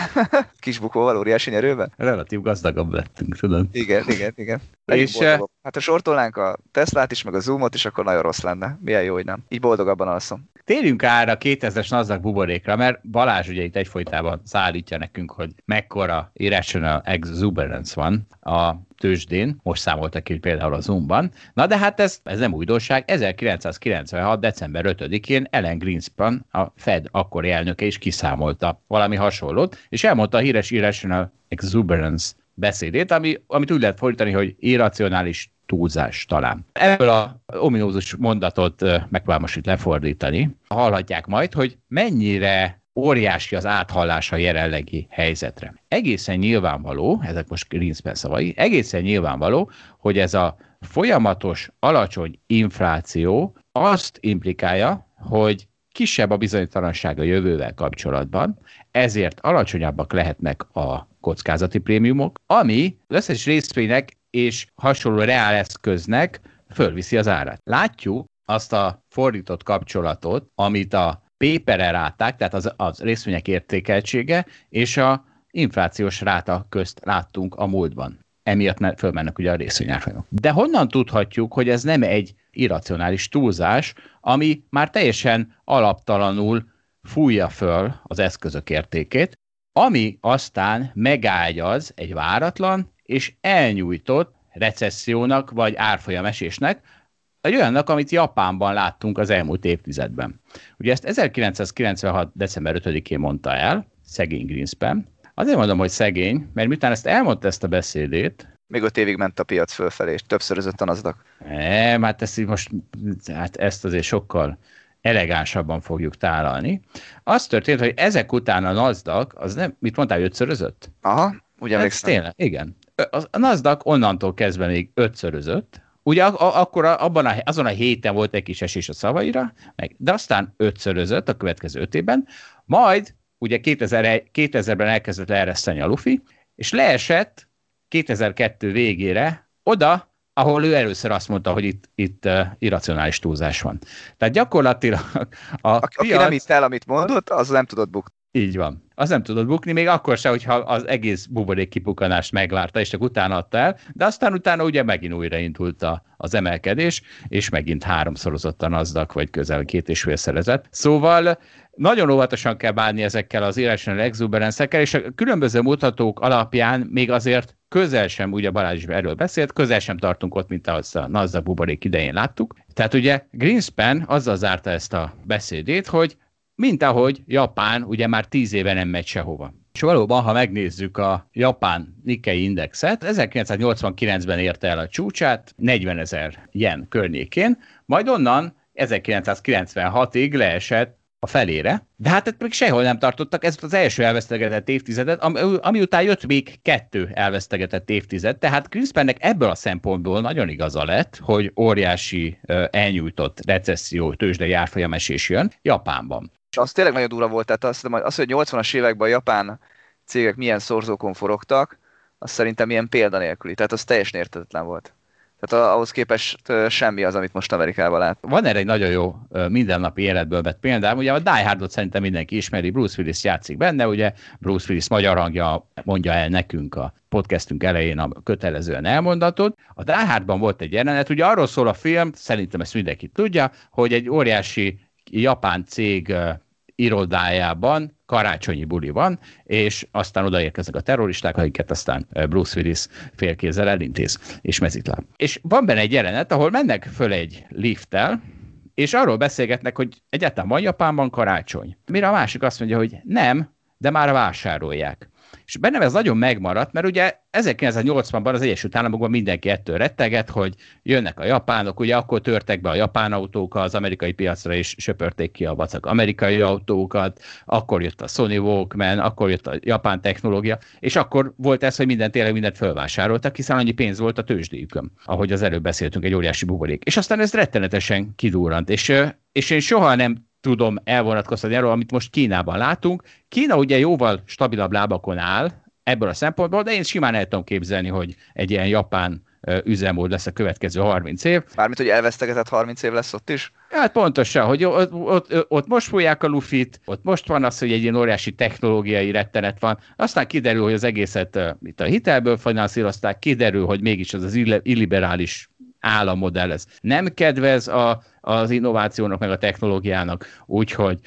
Kis bukóval óriási nyerőben? Relatív gazdagabb lettünk, tudom. Igen, igen, igen. És, hát ha sortolnánk a Teslát is, meg a Zoomot is, akkor nagyon rossz lenne. Milyen jó, hogy nem. Így boldogabban alszom. Térjünk át a 2000-es NASDAQ buborékra, mert Balázs ugye itt egyfolytában szállítja nekünk, hogy mekkora irrational exuberance van a tőzsdén, most számoltak ki például a Zoomban. Na de hát ez, ez nem újdonság, 1996. december 5-én Ellen Greenspan, a Fed akkori elnöke is kiszámolta valami hasonlót, és elmondta a híres irrational exuberance beszédét, ami, amit úgy lehet fordítani, hogy irracionális túlzás talán. Ebből a ominózus mondatot megpróbálom most itt lefordítani. Hallhatják majd, hogy mennyire óriási az áthallása a jelenlegi helyzetre. Egészen nyilvánvaló, ezek most Greenspan szavai, egészen nyilvánvaló, hogy ez a folyamatos, alacsony infláció azt implikálja, hogy kisebb a bizonytalanság a jövővel kapcsolatban, ezért alacsonyabbak lehetnek a kockázati prémiumok, ami az összes részvénynek és hasonló reáleszköznek fölviszi az árát. Látjuk azt a fordított kapcsolatot, amit a paper ráták, tehát az, az részvények értékeltsége, és a inflációs ráta közt láttunk a múltban. Emiatt fölmennek ugye a részvényárfolyamok. De honnan tudhatjuk, hogy ez nem egy irracionális túlzás, ami már teljesen alaptalanul fújja föl az eszközök értékét, ami aztán megágyaz egy váratlan és elnyújtott recessziónak vagy árfolyamesésnek, egy olyannak, amit Japánban láttunk az elmúlt évtizedben. Ugye ezt 1996. december 5-én mondta el, szegény Greenspan. Azért mondom, hogy szegény, mert miután ezt elmondta ezt a beszédét, még öt évig ment a piac fölfelé, és többszörözött a NASDAQ. Nem, hát ezt most, hát ezt azért sokkal elegánsabban fogjuk tálalni. Az történt, hogy ezek után a NASDAQ, az nem, mit mondtál, ötszörözött? Aha, ugye hát tényleg, igen. A NASDAQ onnantól kezdve még ötszörözött, Ugye akkor abban a, azon a héten volt egy kis esés a szavaira, meg, de aztán ötszörözött a következő öt évben, majd ugye 2000, 2000-ben elkezdett leereszteni a lufi, és leesett 2002 végére oda, ahol ő először azt mondta, hogy itt, itt uh, irracionális túlzás van. Tehát gyakorlatilag a Aki piac... nem hitt el, amit mondott, az nem tudott bukni. Így van. Az nem tudod bukni, még akkor se, hogyha az egész buborék kipukanást megvárta, és csak utána adta el, de aztán utána ugye megint újraindult a, az emelkedés, és megint háromszorozottan azdak, vagy közel két és félszerezett. Szóval nagyon óvatosan kell bánni ezekkel az irrational exuberanszekkel, és a különböző mutatók alapján még azért közel sem, ugye Balázs is erről beszélt, közel sem tartunk ott, mint az a NASDAQ buborék idején láttuk. Tehát ugye Greenspan azzal zárta ezt a beszédét, hogy mint ahogy Japán ugye már tíz éve nem megy sehova. És valóban, ha megnézzük a japán Nikkei indexet, 1989-ben érte el a csúcsát, 40 ezer yen környékén, majd onnan 1996-ig leesett a felére, de hát ezt még sehol nem tartottak, ez az első elvesztegetett évtizedet, ami, ami után jött még kettő elvesztegetett évtized, tehát Crispinnek ebből a szempontból nagyon igaza lett, hogy óriási elnyújtott recesszió, tőzsdei árfolyamesés jön Japánban. És az tényleg nagyon durva volt, tehát azt, az, hogy 80-as években a japán cégek milyen szorzókon forogtak, az szerintem ilyen példanélküli, tehát az teljesen értetetlen volt. Tehát ahhoz képest semmi az, amit most Amerikában lát. Van erre egy nagyon jó mindennapi életből vett példám. Ugye a Die Hardot szerintem mindenki ismeri, Bruce Willis játszik benne, ugye Bruce Willis magyar hangja mondja el nekünk a podcastünk elején a kötelezően elmondatot. A Die Hardban volt egy jelenet, ugye arról szól a film, szerintem ezt mindenki tudja, hogy egy óriási japán cég irodájában karácsonyi buli van, és aztán odaérkeznek a terroristák, akiket aztán Bruce Willis félkézzel elintéz, és mezitláb. És van benne egy jelenet, ahol mennek föl egy lifttel, és arról beszélgetnek, hogy egyáltalán van Japánban karácsony. Mire a másik azt mondja, hogy nem, de már vásárolják. És bennem ez nagyon megmaradt, mert ugye 1980-ban az Egyesült Államokban mindenki ettől retteget, hogy jönnek a japánok, ugye akkor törtek be a japán autók az amerikai piacra, és söpörték ki a vacak amerikai autókat, akkor jött a Sony Walkman, akkor jött a japán technológia, és akkor volt ez, hogy minden tényleg mindent fölvásároltak, hiszen annyi pénz volt a tőzsdéjükön, ahogy az előbb beszéltünk, egy óriási buborék. És aztán ez rettenetesen kidurrant, és, és én soha nem tudom elvonatkoztatni arról, amit most Kínában látunk. Kína ugye jóval stabilabb lábakon áll ebből a szempontból, de én simán el tudom képzelni, hogy egy ilyen japán üzemmód lesz a következő 30 év. Mármint, hogy elvesztegetett 30 év lesz ott is? Hát pontosan, hogy ott, ott, ott most fújják a lufit, ott most van az, hogy egy ilyen óriási technológiai rettenet van, aztán kiderül, hogy az egészet itt a hitelből finanszírozták, kiderül, hogy mégis az az illiberális állammodell ez nem kedvez a, az innovációnak, meg a technológiának, úgyhogy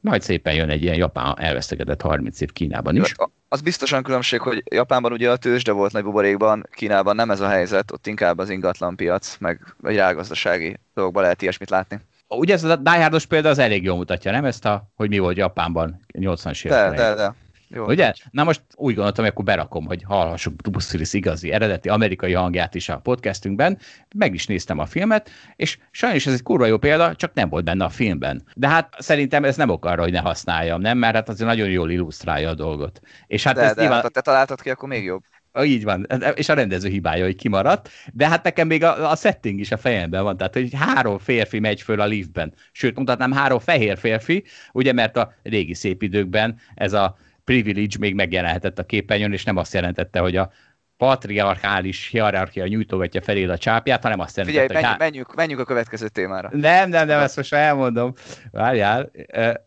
majd szépen jön egy ilyen japán elvesztegetett 30 év Kínában is. Az biztosan különbség, hogy Japánban ugye a tőzsde volt nagy buborékban, Kínában nem ez a helyzet, ott inkább az ingatlan piac, meg egy rágazdasági dolgokban lehet ilyesmit látni. Ugye ez a Die Hardos példa az elég jól mutatja, nem ezt a, hogy mi volt Japánban 80-as évek de, de, de. Jó, Ugye? Hogy... Na most úgy gondoltam, hogy akkor berakom, hogy hallhassuk Bruce Willis igazi, eredeti amerikai hangját is a podcastünkben. Meg is néztem a filmet, és sajnos ez egy kurva jó példa, csak nem volt benne a filmben. De hát szerintem ez nem ok arra, hogy ne használjam, nem? Mert hát azért nagyon jól illusztrálja a dolgot. És hát de, ez de nyilván... ha te találtad ki, akkor még jobb. Így van, és a rendező hibája, hogy kimaradt, de hát nekem még a, a setting is a fejemben van, tehát hogy három férfi megy föl a liftben, sőt, mutatnám három fehér férfi, ugye, mert a régi szép időkben ez a privilege még megjelenhetett a képernyőn, és nem azt jelentette, hogy a patriarchális hierarchia nyújtogatja felé a csápját, hanem azt jelenti, hogy... Menjünk, menjünk, menjünk a következő témára. Nem, nem, nem, ezt most elmondom. Várjál.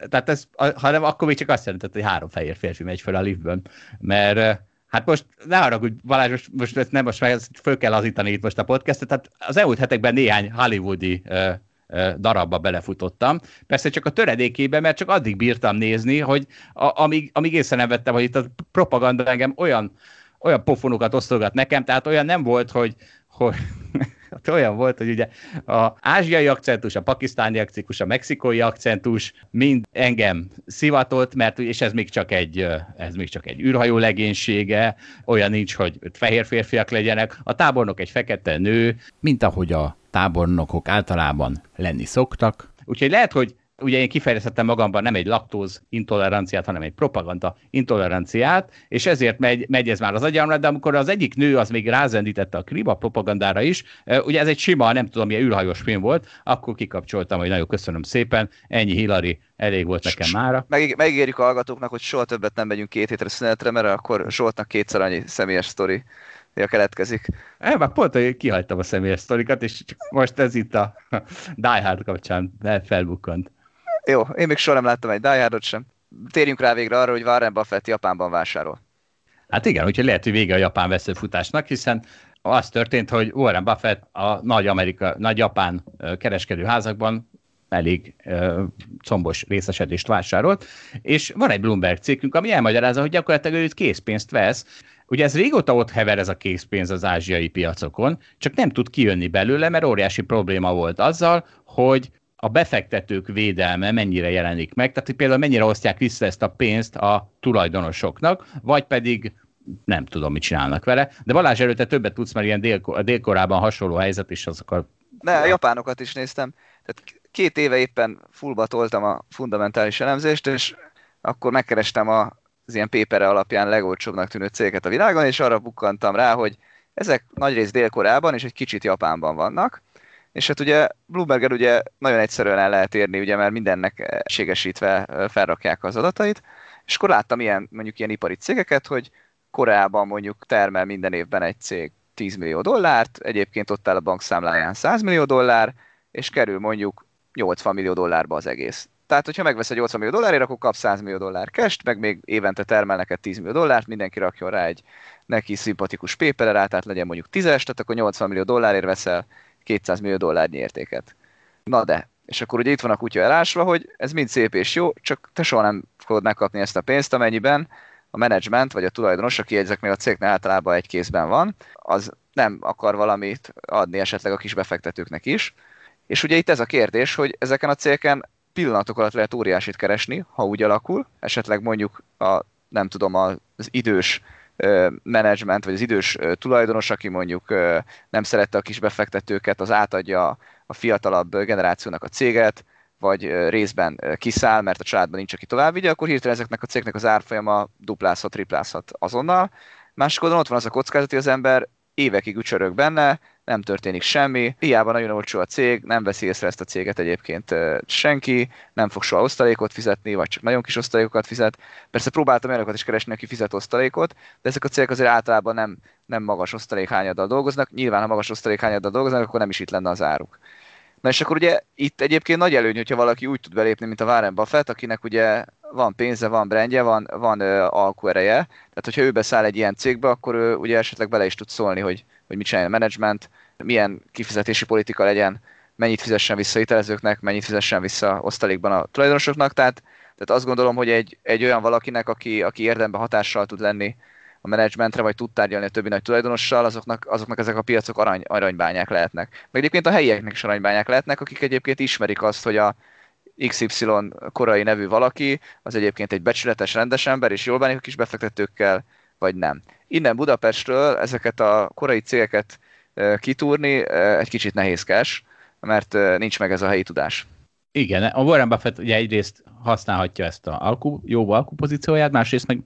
Tehát ez, hanem akkor még csak azt jelentett, hogy három fehér férfi megy fel a liftben. Mert Hát most ne arra, hogy Balázs, most, most ezt nem most már föl kell azítani itt most a podcastet, tehát az elmúlt hetekben néhány hollywoodi uh, darabba belefutottam. Persze csak a töredékében, mert csak addig bírtam nézni, hogy a, amíg, amíg észre nem vettem, hogy itt a propaganda engem olyan, olyan pofonokat osztogat nekem, tehát olyan nem volt, hogy, hogy hát olyan volt, hogy ugye a ázsiai akcentus, a pakisztáni akcentus, a mexikói akcentus mind engem szivatott, mert és ez még csak egy, ez még csak egy űrhajó legénysége, olyan nincs, hogy fehér férfiak legyenek, a tábornok egy fekete nő, mint ahogy a tábornokok általában lenni szoktak. Úgyhogy lehet, hogy ugye én kifejezhettem magamban nem egy laktóz intoleranciát, hanem egy propaganda intoleranciát, és ezért megy, megy ez már az agyamra, de amikor az egyik nő az még rázendítette a kriba propagandára is, ugye ez egy sima, nem tudom, milyen űrhajós film volt, akkor kikapcsoltam, hogy nagyon köszönöm szépen, ennyi Hillary, elég volt nekem mára. Meg, megígérjük a hallgatóknak, hogy soha többet nem megyünk két hétre szünetre, mert akkor Zsoltnak kétszer annyi személyes sztori ja, keletkezik. E, már pont, hogy kihagytam a személyes sztorikat, és csak most ez itt a Die Hard kapcsán felbukkant. Jó, én még soha nem láttam egy Die Hardot sem. Térjünk rá végre arra, hogy Warren Buffett Japánban vásárol. Hát igen, úgyhogy lehet, hogy vége a japán veszőfutásnak, hiszen az történt, hogy Warren Buffett a nagy, Amerika, nagy japán kereskedőházakban elég uh, combos részesedést vásárolt, és van egy Bloomberg cikkünk, ami elmagyarázza, hogy gyakorlatilag őt készpénzt vesz. Ugye ez régóta ott hever ez a készpénz az ázsiai piacokon, csak nem tud kijönni belőle, mert óriási probléma volt azzal, hogy a befektetők védelme mennyire jelenik meg, tehát hogy például mennyire osztják vissza ezt a pénzt a tulajdonosoknak, vagy pedig nem tudom, mit csinálnak vele. De Balázs előtte többet tudsz, mert ilyen dél, délkorában hasonló helyzet, és azok a... Ne, a japánokat is néztem. Tehát két éve éppen fullba toltam a fundamentális elemzést, és akkor megkerestem a, az ilyen pépere alapján legolcsóbbnak tűnő cégeket a világon, és arra bukkantam rá, hogy ezek nagyrészt Dél-Koreában és egy kicsit Japánban vannak, és hát ugye Bloomberg ugye nagyon egyszerűen el lehet érni, ugye, mert mindennek ségesítve felrakják az adatait, és akkor láttam ilyen, mondjuk ilyen ipari cégeket, hogy Koreában mondjuk termel minden évben egy cég 10 millió dollárt, egyébként ott áll a bankszámláján 100 millió dollár, és kerül mondjuk 80 millió dollárba az egész. Tehát, hogyha megvesz egy 80 millió dollárért, akkor kap 100 millió dollár cash meg még évente termel neked 10 millió dollárt, mindenki rakjon rá egy neki szimpatikus pépere rá, tehát legyen mondjuk 10-es, tehát akkor 80 millió dollárért veszel 200 millió dollárnyi értéket. Na de, és akkor ugye itt van a kutya elásva, hogy ez mind szép és jó, csak te soha nem fogod megkapni ezt a pénzt, amennyiben a menedzsment vagy a tulajdonos, aki ezek még a cégnél általában egy kézben van, az nem akar valamit adni esetleg a kis befektetőknek is. És ugye itt ez a kérdés, hogy ezeken a cégeken pillanatok alatt lehet óriásit keresni, ha úgy alakul, esetleg mondjuk a, nem tudom, az idős menedzsment, vagy az idős tulajdonos, aki mondjuk nem szerette a kis befektetőket, az átadja a fiatalabb generációnak a céget, vagy részben kiszáll, mert a családban nincs, aki tovább vigye, akkor hirtelen ezeknek a cégnek az árfolyama duplázhat, triplázhat azonnal. Másik oldalon ott van az a kockázat, hogy az ember évekig ücsörög benne, nem történik semmi, hiába nagyon olcsó a cég, nem veszi észre ezt a céget egyébként senki, nem fog soha osztalékot fizetni, vagy csak nagyon kis osztalékokat fizet. Persze próbáltam olyanokat is keresni, aki fizet osztalékot, de ezek a cégek azért általában nem, nem magas osztalékhányaddal dolgoznak. Nyilván, ha magas osztalékhányaddal dolgoznak, akkor nem is itt lenne az áruk. Na és akkor ugye itt egyébként nagy előny, hogyha valaki úgy tud belépni, mint a Warren Buffett, akinek ugye van pénze, van brandje, van, van ö, alkuereje, tehát hogyha ő beszáll egy ilyen cégbe, akkor ő ugye esetleg bele is tud szólni, hogy, hogy mit csinálja a menedzsment, milyen kifizetési politika legyen, mennyit fizessen vissza hitelezőknek, mennyit fizessen vissza osztalékban a tulajdonosoknak, tehát, tehát azt gondolom, hogy egy, egy olyan valakinek, aki, aki érdemben hatással tud lenni a menedzsmentre, vagy tud tárgyalni a többi nagy tulajdonossal, azoknak, azoknak ezek a piacok arany, aranybányák lehetnek. Meg egyébként a helyieknek is aranybányák lehetnek, akik egyébként ismerik azt, hogy a XY korai nevű valaki, az egyébként egy becsületes, rendes ember, és jól bánik a kis befektetőkkel, vagy nem. Innen Budapestről ezeket a korai cégeket kitúrni egy kicsit nehézkes, mert nincs meg ez a helyi tudás. Igen, a Warren Buffett ugye egyrészt használhatja ezt a alku, jó alkupozícióját, másrészt meg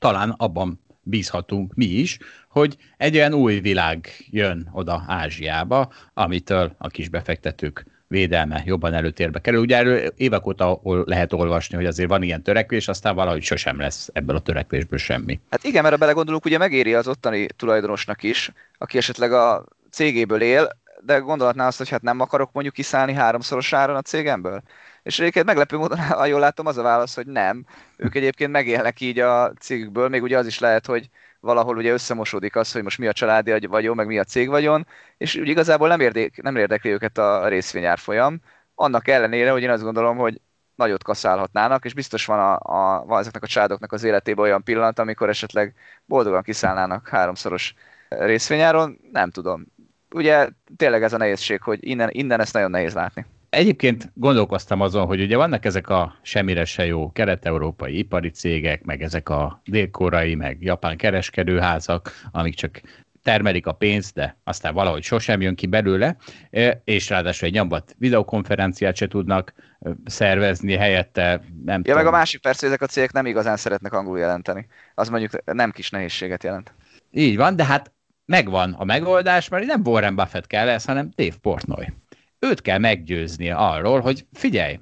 talán abban bízhatunk mi is, hogy egy olyan új világ jön oda Ázsiába, amitől a kis befektetők védelme jobban előtérbe kerül. Ugye erről évek óta lehet olvasni, hogy azért van ilyen törekvés, aztán valahogy sosem lesz ebből a törekvésből semmi. Hát igen, mert ha belegondolunk, ugye megéri az ottani tulajdonosnak is, aki esetleg a cégéből él, de gondolhatná azt, hogy hát nem akarok mondjuk kiszállni háromszoros áron a cégemből? És egyébként meglepő módon, ha jól látom, az a válasz, hogy nem. Ők egyébként megélnek így a cégükből, még ugye az is lehet, hogy valahol ugye összemosódik az, hogy most mi a családi vagyon, meg mi a cég vagyon, és úgy igazából nem, érdek, nem érdekli őket a részvényárfolyam. Annak ellenére, hogy én azt gondolom, hogy nagyot kaszálhatnának, és biztos van, a, a, van ezeknek a családoknak az életében olyan pillanat, amikor esetleg boldogan kiszállnának háromszoros részvényáron, nem tudom. Ugye tényleg ez a nehézség, hogy innen, innen ezt nagyon nehéz látni. Egyébként gondolkoztam azon, hogy ugye vannak ezek a semmire se jó kelet-európai ipari cégek, meg ezek a dél-korai, meg japán kereskedőházak, amik csak termelik a pénzt, de aztán valahogy sosem jön ki belőle, és ráadásul egy nyombat videokonferenciát se tudnak szervezni helyette. Nem ja, tudom. meg a másik persze, hogy ezek a cégek nem igazán szeretnek angolul jelenteni. Az mondjuk nem kis nehézséget jelent. Így van, de hát megvan a megoldás, mert nem Warren Buffett kell ez, hanem Dave Portnoy őt kell meggyőznie arról, hogy figyelj,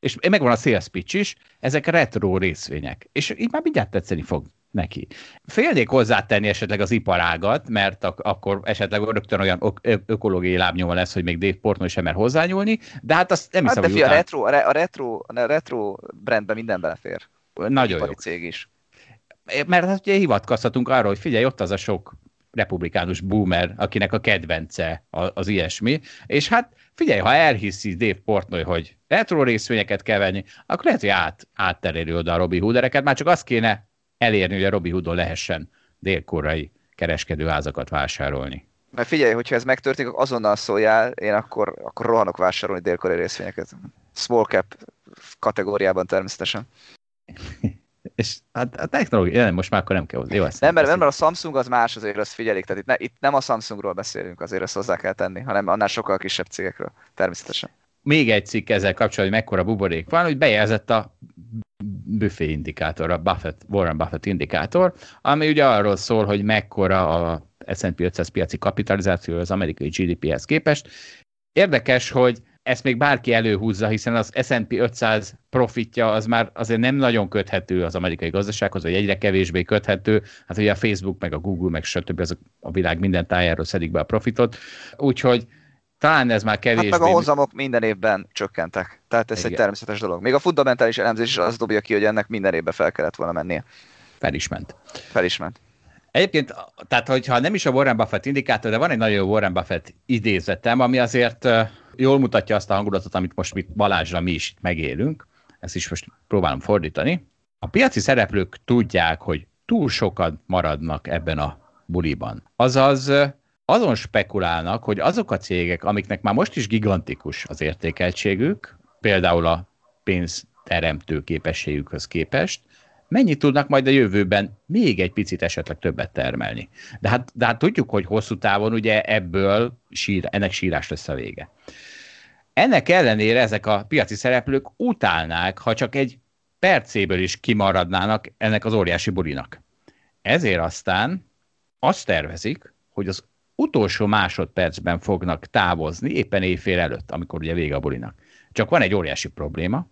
és megvan a sales pitch is, ezek retro részvények, és így már mindjárt tetszeni fog neki. Félnék hozzátenni esetleg az iparágat, mert ak- akkor esetleg rögtön olyan ö- ökológiai lábnyoma lesz, hogy még Dave Portnoy sem mer hozzányúlni, de hát azt nem hát hiszem, de hogy után... a, retro, a, re- a, retro, a retro brandben minden belefér. Nagyon jó. cég is. Mert hát ugye hivatkozhatunk arra, hogy figyelj, ott az a sok republikánus boomer, akinek a kedvence az ilyesmi, és hát figyelj, ha elhiszi Dave Portnoy, hogy retro részvényeket kell venni, akkor lehet, hogy át, áttereli oda a Robi Hoodereket, már csak azt kéne elérni, hogy a Robi Hoodon lehessen délkorai kereskedőházakat vásárolni. Mert figyelj, hogyha ez megtörténik, azonnal szóljál, én akkor, akkor rohanok vásárolni délkorai részvényeket. Small cap kategóriában természetesen. És hát a technológia, nem, most már akkor nem kell hozzá. Jó, nem, mert, nem, mert a Samsung az más, azért azt figyelik, tehát itt, ne, itt nem a Samsungról beszélünk, azért ezt hozzá kell tenni, hanem annál sokkal kisebb cégekről, természetesen. Még egy cikk ezzel kapcsolatban, hogy mekkora buborék van, hogy bejelzett a buffet indikátor, a Buffett, Warren Buffett indikátor, ami ugye arról szól, hogy mekkora a S&P 500 piaci kapitalizáció az amerikai GDP-hez képest. Érdekes, hogy ezt még bárki előhúzza, hiszen az S&P 500 profitja az már azért nem nagyon köthető az amerikai gazdasághoz, vagy egyre kevésbé köthető. Hát ugye a Facebook, meg a Google, meg stb. azok a világ minden tájáról szedik be a profitot. Úgyhogy talán ez már kevésbé... Hát meg a hozamok minden évben csökkentek. Tehát ez Igen. egy természetes dolog. Még a fundamentális elemzés is az dobja ki, hogy ennek minden évben fel kellett volna mennie. Fel is ment. Fel is ment. Egyébként, tehát hogyha nem is a Warren Buffett indikátor, de van egy nagyon jó Warren Buffett idézetem, ami azért jól mutatja azt a hangulatot, amit most mi Balázsra mi is megélünk. Ezt is most próbálom fordítani. A piaci szereplők tudják, hogy túl sokan maradnak ebben a buliban. Azaz azon spekulálnak, hogy azok a cégek, amiknek már most is gigantikus az értékeltségük, például a pénzteremtő képességükhöz képest, mennyit tudnak majd a jövőben még egy picit esetleg többet termelni. De hát, de hát tudjuk, hogy hosszú távon ugye ebből sír, ennek sírás lesz a vége. Ennek ellenére ezek a piaci szereplők utálnák, ha csak egy percéből is kimaradnának ennek az óriási bulinak. Ezért aztán azt tervezik, hogy az utolsó másodpercben fognak távozni, éppen éjfél előtt, amikor ugye vége a bulinak. Csak van egy óriási probléma.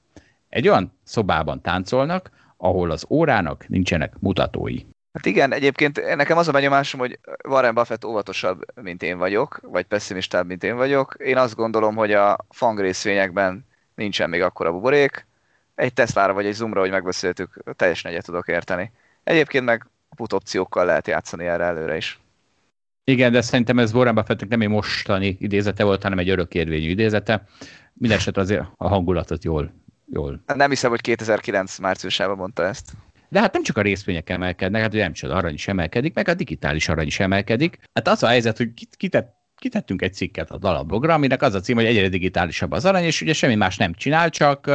Egy olyan szobában táncolnak, ahol az órának nincsenek mutatói. Hát igen, egyébként nekem az a benyomásom, hogy Warren Buffett óvatosabb, mint én vagyok, vagy pessimistább, mint én vagyok. Én azt gondolom, hogy a fang részvényekben nincsen még akkora buborék. Egy Tesla-ra vagy egy Zoomra, hogy megbeszéltük, teljesen egyet tudok érteni. Egyébként meg put opciókkal lehet játszani erre előre is. Igen, de szerintem ez Warren Buffettnek nem egy mostani idézete volt, hanem egy örökérvényű idézete. Mindenesetre azért a hangulatot jól jól. Nem hiszem, hogy 2009 márciusában mondta ezt. De hát nem csak a részvények emelkednek, hát nem csak arany is emelkedik, meg a digitális arany is emelkedik. Hát az a helyzet, hogy kitett kitettünk egy cikket a dalablogra, aminek az a cím, hogy egyre digitálisabb az arany, és ugye semmi más nem csinál, csak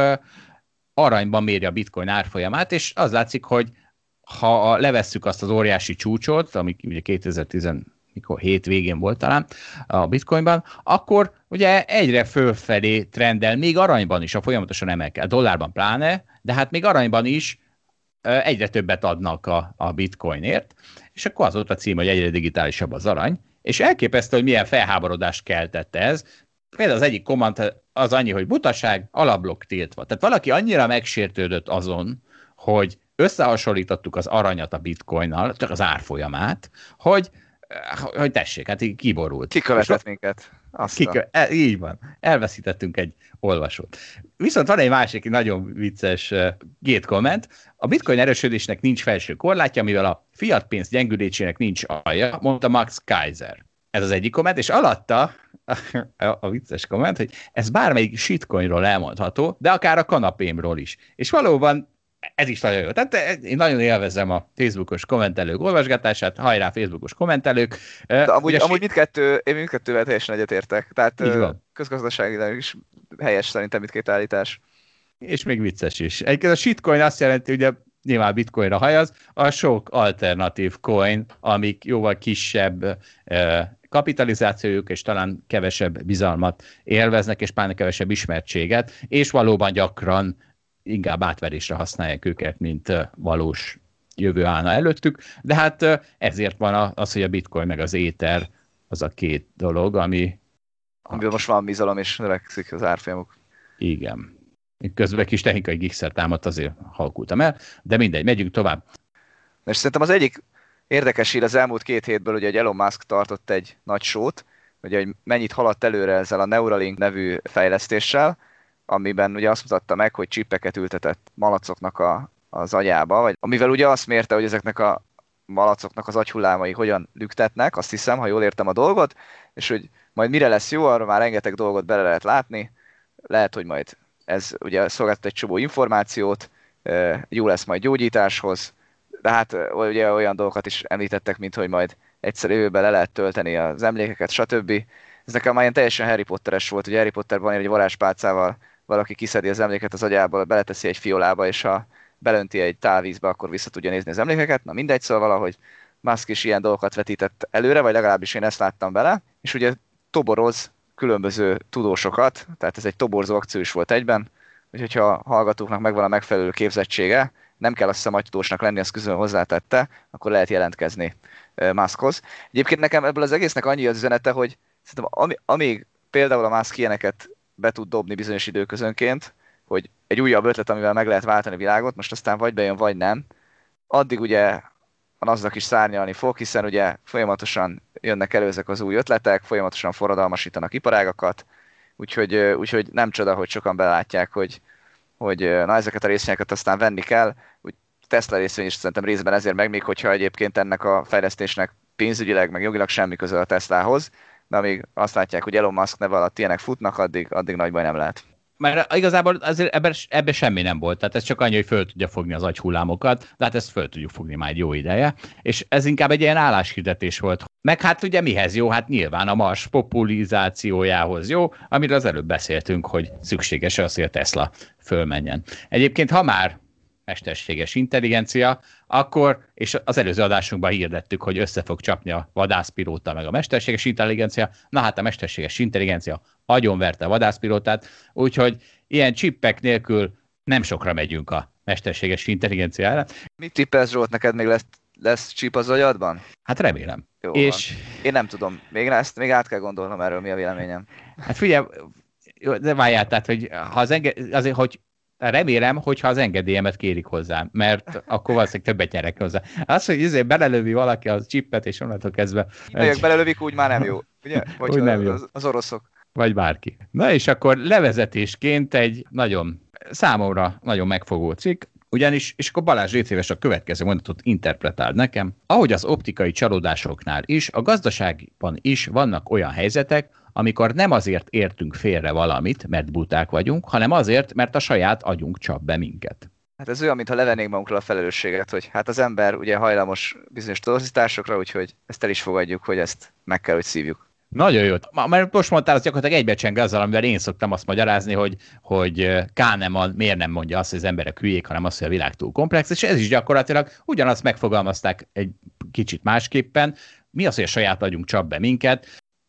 aranyban méri a bitcoin árfolyamát, és az látszik, hogy ha levesszük azt az óriási csúcsot, ami ugye 2010 mikor hét végén volt talán a bitcoinban, akkor ugye egyre fölfelé trendel, még aranyban is a folyamatosan emelkel, dollárban pláne, de hát még aranyban is egyre többet adnak a, a bitcoinért, és akkor az volt a cím, hogy egyre digitálisabb az arany, és elképesztő, hogy milyen felháborodást keltett ez. Például az egyik komment az annyi, hogy butaság, alablok tiltva. Tehát valaki annyira megsértődött azon, hogy összehasonlítottuk az aranyat a bitcoinnal, csak az árfolyamát, hogy, hogy tessék, hát így kiborult. Kikövetett minket. Kikö, el, így van. Elveszítettünk egy olvasót. Viszont van egy másik nagyon vicces uh, gét komment. A bitcoin erősödésnek nincs felső korlátja, mivel a fiat pénz gyengülésének nincs alja, mondta Max Kaiser. Ez az egyik komment, és alatta a, a vicces komment, hogy ez bármelyik shitcoinról elmondható, de akár a kanapémról is. És valóban ez is nagyon jó. Tehát én nagyon élvezem a Facebookos kommentelők olvasgatását, hajrá Facebookos kommentelők. De amúgy, Ugye, amúgy mindkettő, én mindkettővel teljesen egyetértek. Tehát közgazdaságilag is helyes szerintem mindkét állítás. És még vicces is. Egyébként a shitcoin azt jelenti, hogy nyilván bitcoinra hajaz, a sok alternatív coin, amik jóval kisebb kapitalizációjuk, és talán kevesebb bizalmat élveznek, és pláne kevesebb ismertséget, és valóban gyakran inkább átverésre használják őket, mint valós jövő állna előttük, de hát ezért van az, hogy a bitcoin meg az éter az a két dolog, ami... Amiből most van bizalom, és növekszik az árfolyamok. Igen. Közben kis technikai gigszer támadt, azért halkultam el, de mindegy, megyünk tovább. És szerintem az egyik érdekes hír az elmúlt két hétből, ugye, hogy Elon Musk tartott egy nagy sót, ugye, hogy mennyit haladt előre ezzel a Neuralink nevű fejlesztéssel, amiben ugye azt mutatta meg, hogy csippeket ültetett malacoknak a, az agyába, vagy amivel ugye azt mérte, hogy ezeknek a malacoknak az agyhullámai hogyan lüktetnek, azt hiszem, ha jól értem a dolgot, és hogy majd mire lesz jó, arra már rengeteg dolgot bele lehet látni, lehet, hogy majd ez ugye szolgáltat egy csomó információt, jó lesz majd gyógyításhoz, de hát ugye olyan dolgokat is említettek, mint hogy majd egyszer jövőben le lehet tölteni az emlékeket, stb. Ez nekem már ilyen teljesen Harry Potteres volt, ugye Harry Potterban egy varázspálcával valaki kiszedi az emléket az agyából, beleteszi egy fiolába, és ha belönti egy tálvízbe, akkor vissza tudja nézni az emlékeket. Na mindegy, szóval valahogy Musk is ilyen dolgokat vetített előre, vagy legalábbis én ezt láttam bele, és ugye toboroz különböző tudósokat, tehát ez egy toborzó akció is volt egyben, úgyhogy ha a hallgatóknak megvan a megfelelő képzettsége, nem kell azt hiszem agytudósnak lenni, azt közül hozzátette, akkor lehet jelentkezni Muskhoz. Egyébként nekem ebből az egésznek annyi az üzenete, hogy szerintem amíg például a Musk ilyeneket be tud dobni bizonyos időközönként, hogy egy újabb ötlet, amivel meg lehet váltani a világot, most aztán vagy bejön, vagy nem, addig ugye a NASDAQ is szárnyalni fog, hiszen ugye folyamatosan jönnek elő ezek az új ötletek, folyamatosan forradalmasítanak iparágakat, úgyhogy, úgyhogy nem csoda, hogy sokan belátják, hogy, hogy na ezeket a részvényeket aztán venni kell. Úgy Tesla részvény is szerintem részben ezért meg, még hogyha egyébként ennek a fejlesztésnek pénzügyileg, meg jogilag semmi köze a Teslahoz, de amíg azt látják, hogy Elon Musk neve alatt ilyenek futnak, addig, addig nagy baj nem lehet. Mert igazából azért ebben, ebben semmi nem volt, tehát ez csak annyi, hogy föl tudja fogni az agyhullámokat, de hát ezt föl tudjuk fogni már egy jó ideje, és ez inkább egy ilyen álláshirdetés volt. Meg hát ugye mihez jó? Hát nyilván a Mars populizációjához jó, amiről az előbb beszéltünk, hogy szükséges az, hogy a Tesla fölmenjen. Egyébként, ha már mesterséges intelligencia, akkor, és az előző adásunkban hirdettük, hogy össze fog csapni a vadászpilóta meg a mesterséges intelligencia, na hát a mesterséges intelligencia agyonverte a vadászpilótát, úgyhogy ilyen csippek nélkül nem sokra megyünk a mesterséges intelligenciára. Mit tippelsz Zsolt, neked még lesz, lesz csíp az agyadban? Hát remélem. Jó és... Van. Én nem tudom, még ezt még át kell gondolnom erről, mi a véleményem. Hát figyelj, de várjál, tehát, hogy ha az enge... azért, hogy remélem, hogyha az engedélyemet kérik hozzám, mert akkor valószínűleg többet nyerek hozzá. Az, hogy izé belelövi valaki az csippet, és onnantól kezdve... Egy... belelövik, úgy már nem jó, ugye? Vagy úgy nem jó. Az, az oroszok. Vagy bárki. Na és akkor levezetésként egy nagyon, számomra nagyon megfogó cikk, ugyanis, és akkor Balázs részéves a következő mondatot interpretáld nekem. Ahogy az optikai csalódásoknál is, a gazdaságban is vannak olyan helyzetek, amikor nem azért értünk félre valamit, mert buták vagyunk, hanem azért, mert a saját agyunk csap be minket. Hát ez olyan, mintha levennénk magunkról a felelősséget, hogy hát az ember ugye hajlamos bizonyos torzításokra, úgyhogy ezt el is fogadjuk, hogy ezt meg kell, hogy szívjuk. Nagyon jó. Mert most mondtál, az gyakorlatilag egybecseng azzal, amivel én szoktam azt magyarázni, hogy, hogy Kahneman miért nem mondja azt, hogy az emberek hülyék, hanem azt, hogy a világ túl komplex, és ez is gyakorlatilag ugyanazt megfogalmazták egy kicsit másképpen. Mi az, hogy a saját agyunk csap be minket?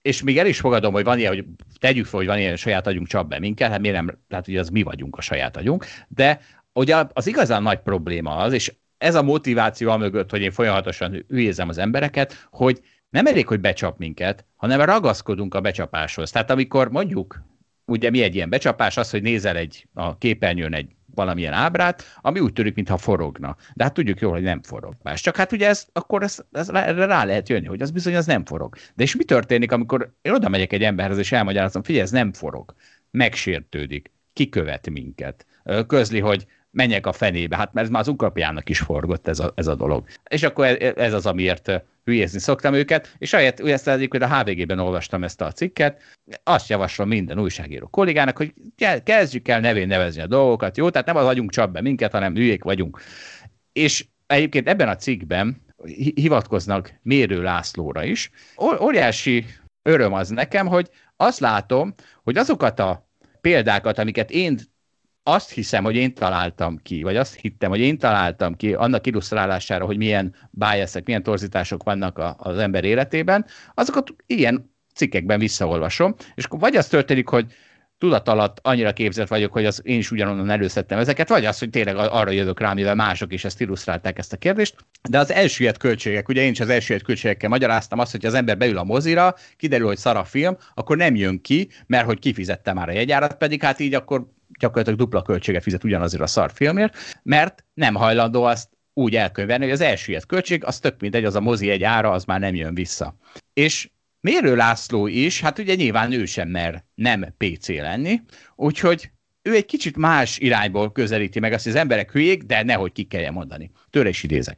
És még el is fogadom, hogy van ilyen, hogy tegyük fel, hogy van ilyen, hogy saját agyunk csap be minket, hát miért nem, tehát hogy az mi vagyunk a saját agyunk, de ugye az igazán nagy probléma az, és ez a motiváció mögött, hogy én folyamatosan hülyézem az embereket, hogy nem elég, hogy becsap minket, hanem ragaszkodunk a becsapáshoz. Tehát amikor mondjuk, ugye mi egy ilyen becsapás, az, hogy nézel egy a képernyőn egy valamilyen ábrát, ami úgy tűnik, mintha forogna. De hát tudjuk jól, hogy nem forog. Más. Csak hát ugye ez, akkor ez, ez, erre rá lehet jönni, hogy az bizony az nem forog. De és mi történik, amikor én oda megyek egy emberhez, és elmagyarázom, figyelj, ez nem forog. Megsértődik, kikövet minket. Közli, hogy menjek a fenébe, hát mert ez már az ukapjának is forgott ez a, ez a dolog. És akkor ez, ez az, amiért hülyézni szoktam őket, és ahelyett, ezt hogy a HVG-ben olvastam ezt a cikket, azt javaslom minden újságíró kollégának, hogy kezdjük el nevén nevezni a dolgokat, jó? Tehát nem az vagyunk csap be minket, hanem hülyék vagyunk. És egyébként ebben a cikkben hivatkoznak Mérő Lászlóra is. Óriási öröm az nekem, hogy azt látom, hogy azokat a példákat, amiket én azt hiszem, hogy én találtam ki, vagy azt hittem, hogy én találtam ki annak illusztrálására, hogy milyen biasek, milyen torzítások vannak a, az ember életében, azokat ilyen cikkekben visszaolvasom, és akkor vagy az történik, hogy tudat alatt annyira képzett vagyok, hogy az én is ugyanonnan előszedtem ezeket, vagy az, hogy tényleg arra jövök rá, mivel mások is ezt illusztrálták ezt a kérdést. De az elsüllyedt költségek, ugye én is az elsüllyedt költségekkel magyaráztam azt, hogy az ember beül a mozira, kiderül, hogy szar a film, akkor nem jön ki, mert hogy kifizette már a jegyárat, pedig hát így akkor gyakorlatilag dupla költséget fizet ugyanazért a szar filmért, mert nem hajlandó azt úgy elkövetni, hogy az elsüllyedt költség, az tök mindegy, az a mozi egy ára, az már nem jön vissza. És Mérő László is, hát ugye nyilván ő sem mer nem PC lenni, úgyhogy ő egy kicsit más irányból közelíti meg azt, hogy az emberek hülyék, de nehogy ki kelljen mondani. Tőle is idézek.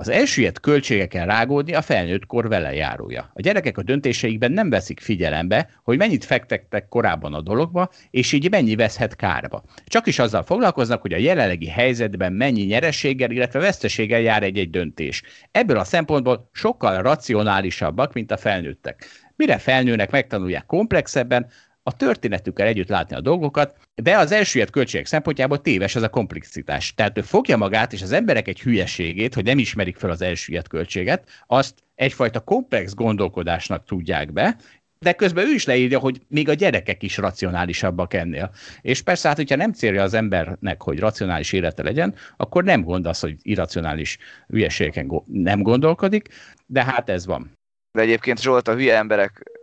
Az elsüllyedt költségeken rágódni a felnőtt kor vele járója. A gyerekek a döntéseikben nem veszik figyelembe, hogy mennyit fektettek korábban a dologba, és így mennyi veszhet kárba. Csak is azzal foglalkoznak, hogy a jelenlegi helyzetben mennyi nyerességgel, illetve veszteséggel jár egy-egy döntés. Ebből a szempontból sokkal racionálisabbak, mint a felnőttek. Mire felnőnek, megtanulják komplexebben, a történetükkel együtt látni a dolgokat, de az elsüllyedt költségek szempontjából téves ez a komplexitás. Tehát ő fogja magát, és az emberek egy hülyeségét, hogy nem ismerik fel az elsüllyedt költséget, azt egyfajta komplex gondolkodásnak tudják be, de közben ő is leírja, hogy még a gyerekek is racionálisabbak ennél. És persze, hát, hogyha nem célja az embernek, hogy racionális élete legyen, akkor nem gond az, hogy irracionális hülyeségeken nem gondolkodik, de hát ez van. De egyébként Zsolt, a hülye emberek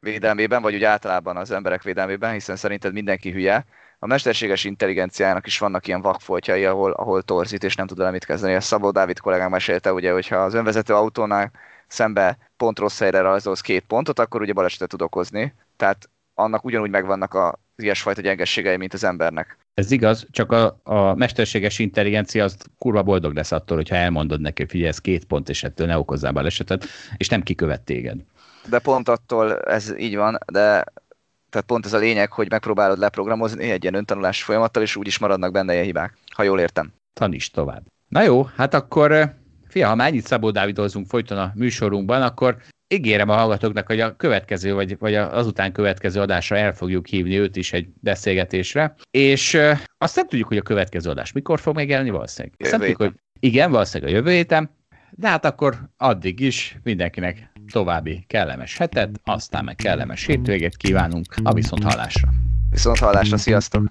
védelmében, vagy úgy általában az emberek védelmében, hiszen szerinted mindenki hülye. A mesterséges intelligenciának is vannak ilyen vakfoltjai, ahol, ahol torzít, és nem tud vele mit kezdeni. A Szabó Dávid kollégám mesélte, ugye, hogyha az önvezető autónál szembe pont rossz helyre rajzolsz két pontot, akkor ugye balesetet tud okozni. Tehát annak ugyanúgy megvannak a ilyesfajta gyengességei, mint az embernek. Ez igaz, csak a, a mesterséges intelligencia az kurva boldog lesz attól, hogyha elmondod neki, hogy figyelj, ez két pont, és ettől ne okozzál balesetet, és nem kikövet téged de pont attól ez így van, de tehát pont ez a lényeg, hogy megpróbálod leprogramozni egy ilyen öntanulási folyamattal, és úgyis maradnak benne ilyen hibák, ha jól értem. Taníts tovább. Na jó, hát akkor eh, fia, ha már ennyit Szabó Dávidozunk folyton a műsorunkban, akkor ígérem a hallgatóknak, hogy a következő, vagy, vagy azután következő adásra el fogjuk hívni őt is egy beszélgetésre, és uh, azt nem tudjuk, hogy a következő adás mikor fog megjelenni valószínűleg. Azt nem tudjuk, hogy igen, valószínűleg a jövő héten, de hát akkor addig is mindenkinek további kellemes hetet, aztán meg kellemes hétvégét kívánunk a viszont hallásra. Viszont hallásra, sziasztok!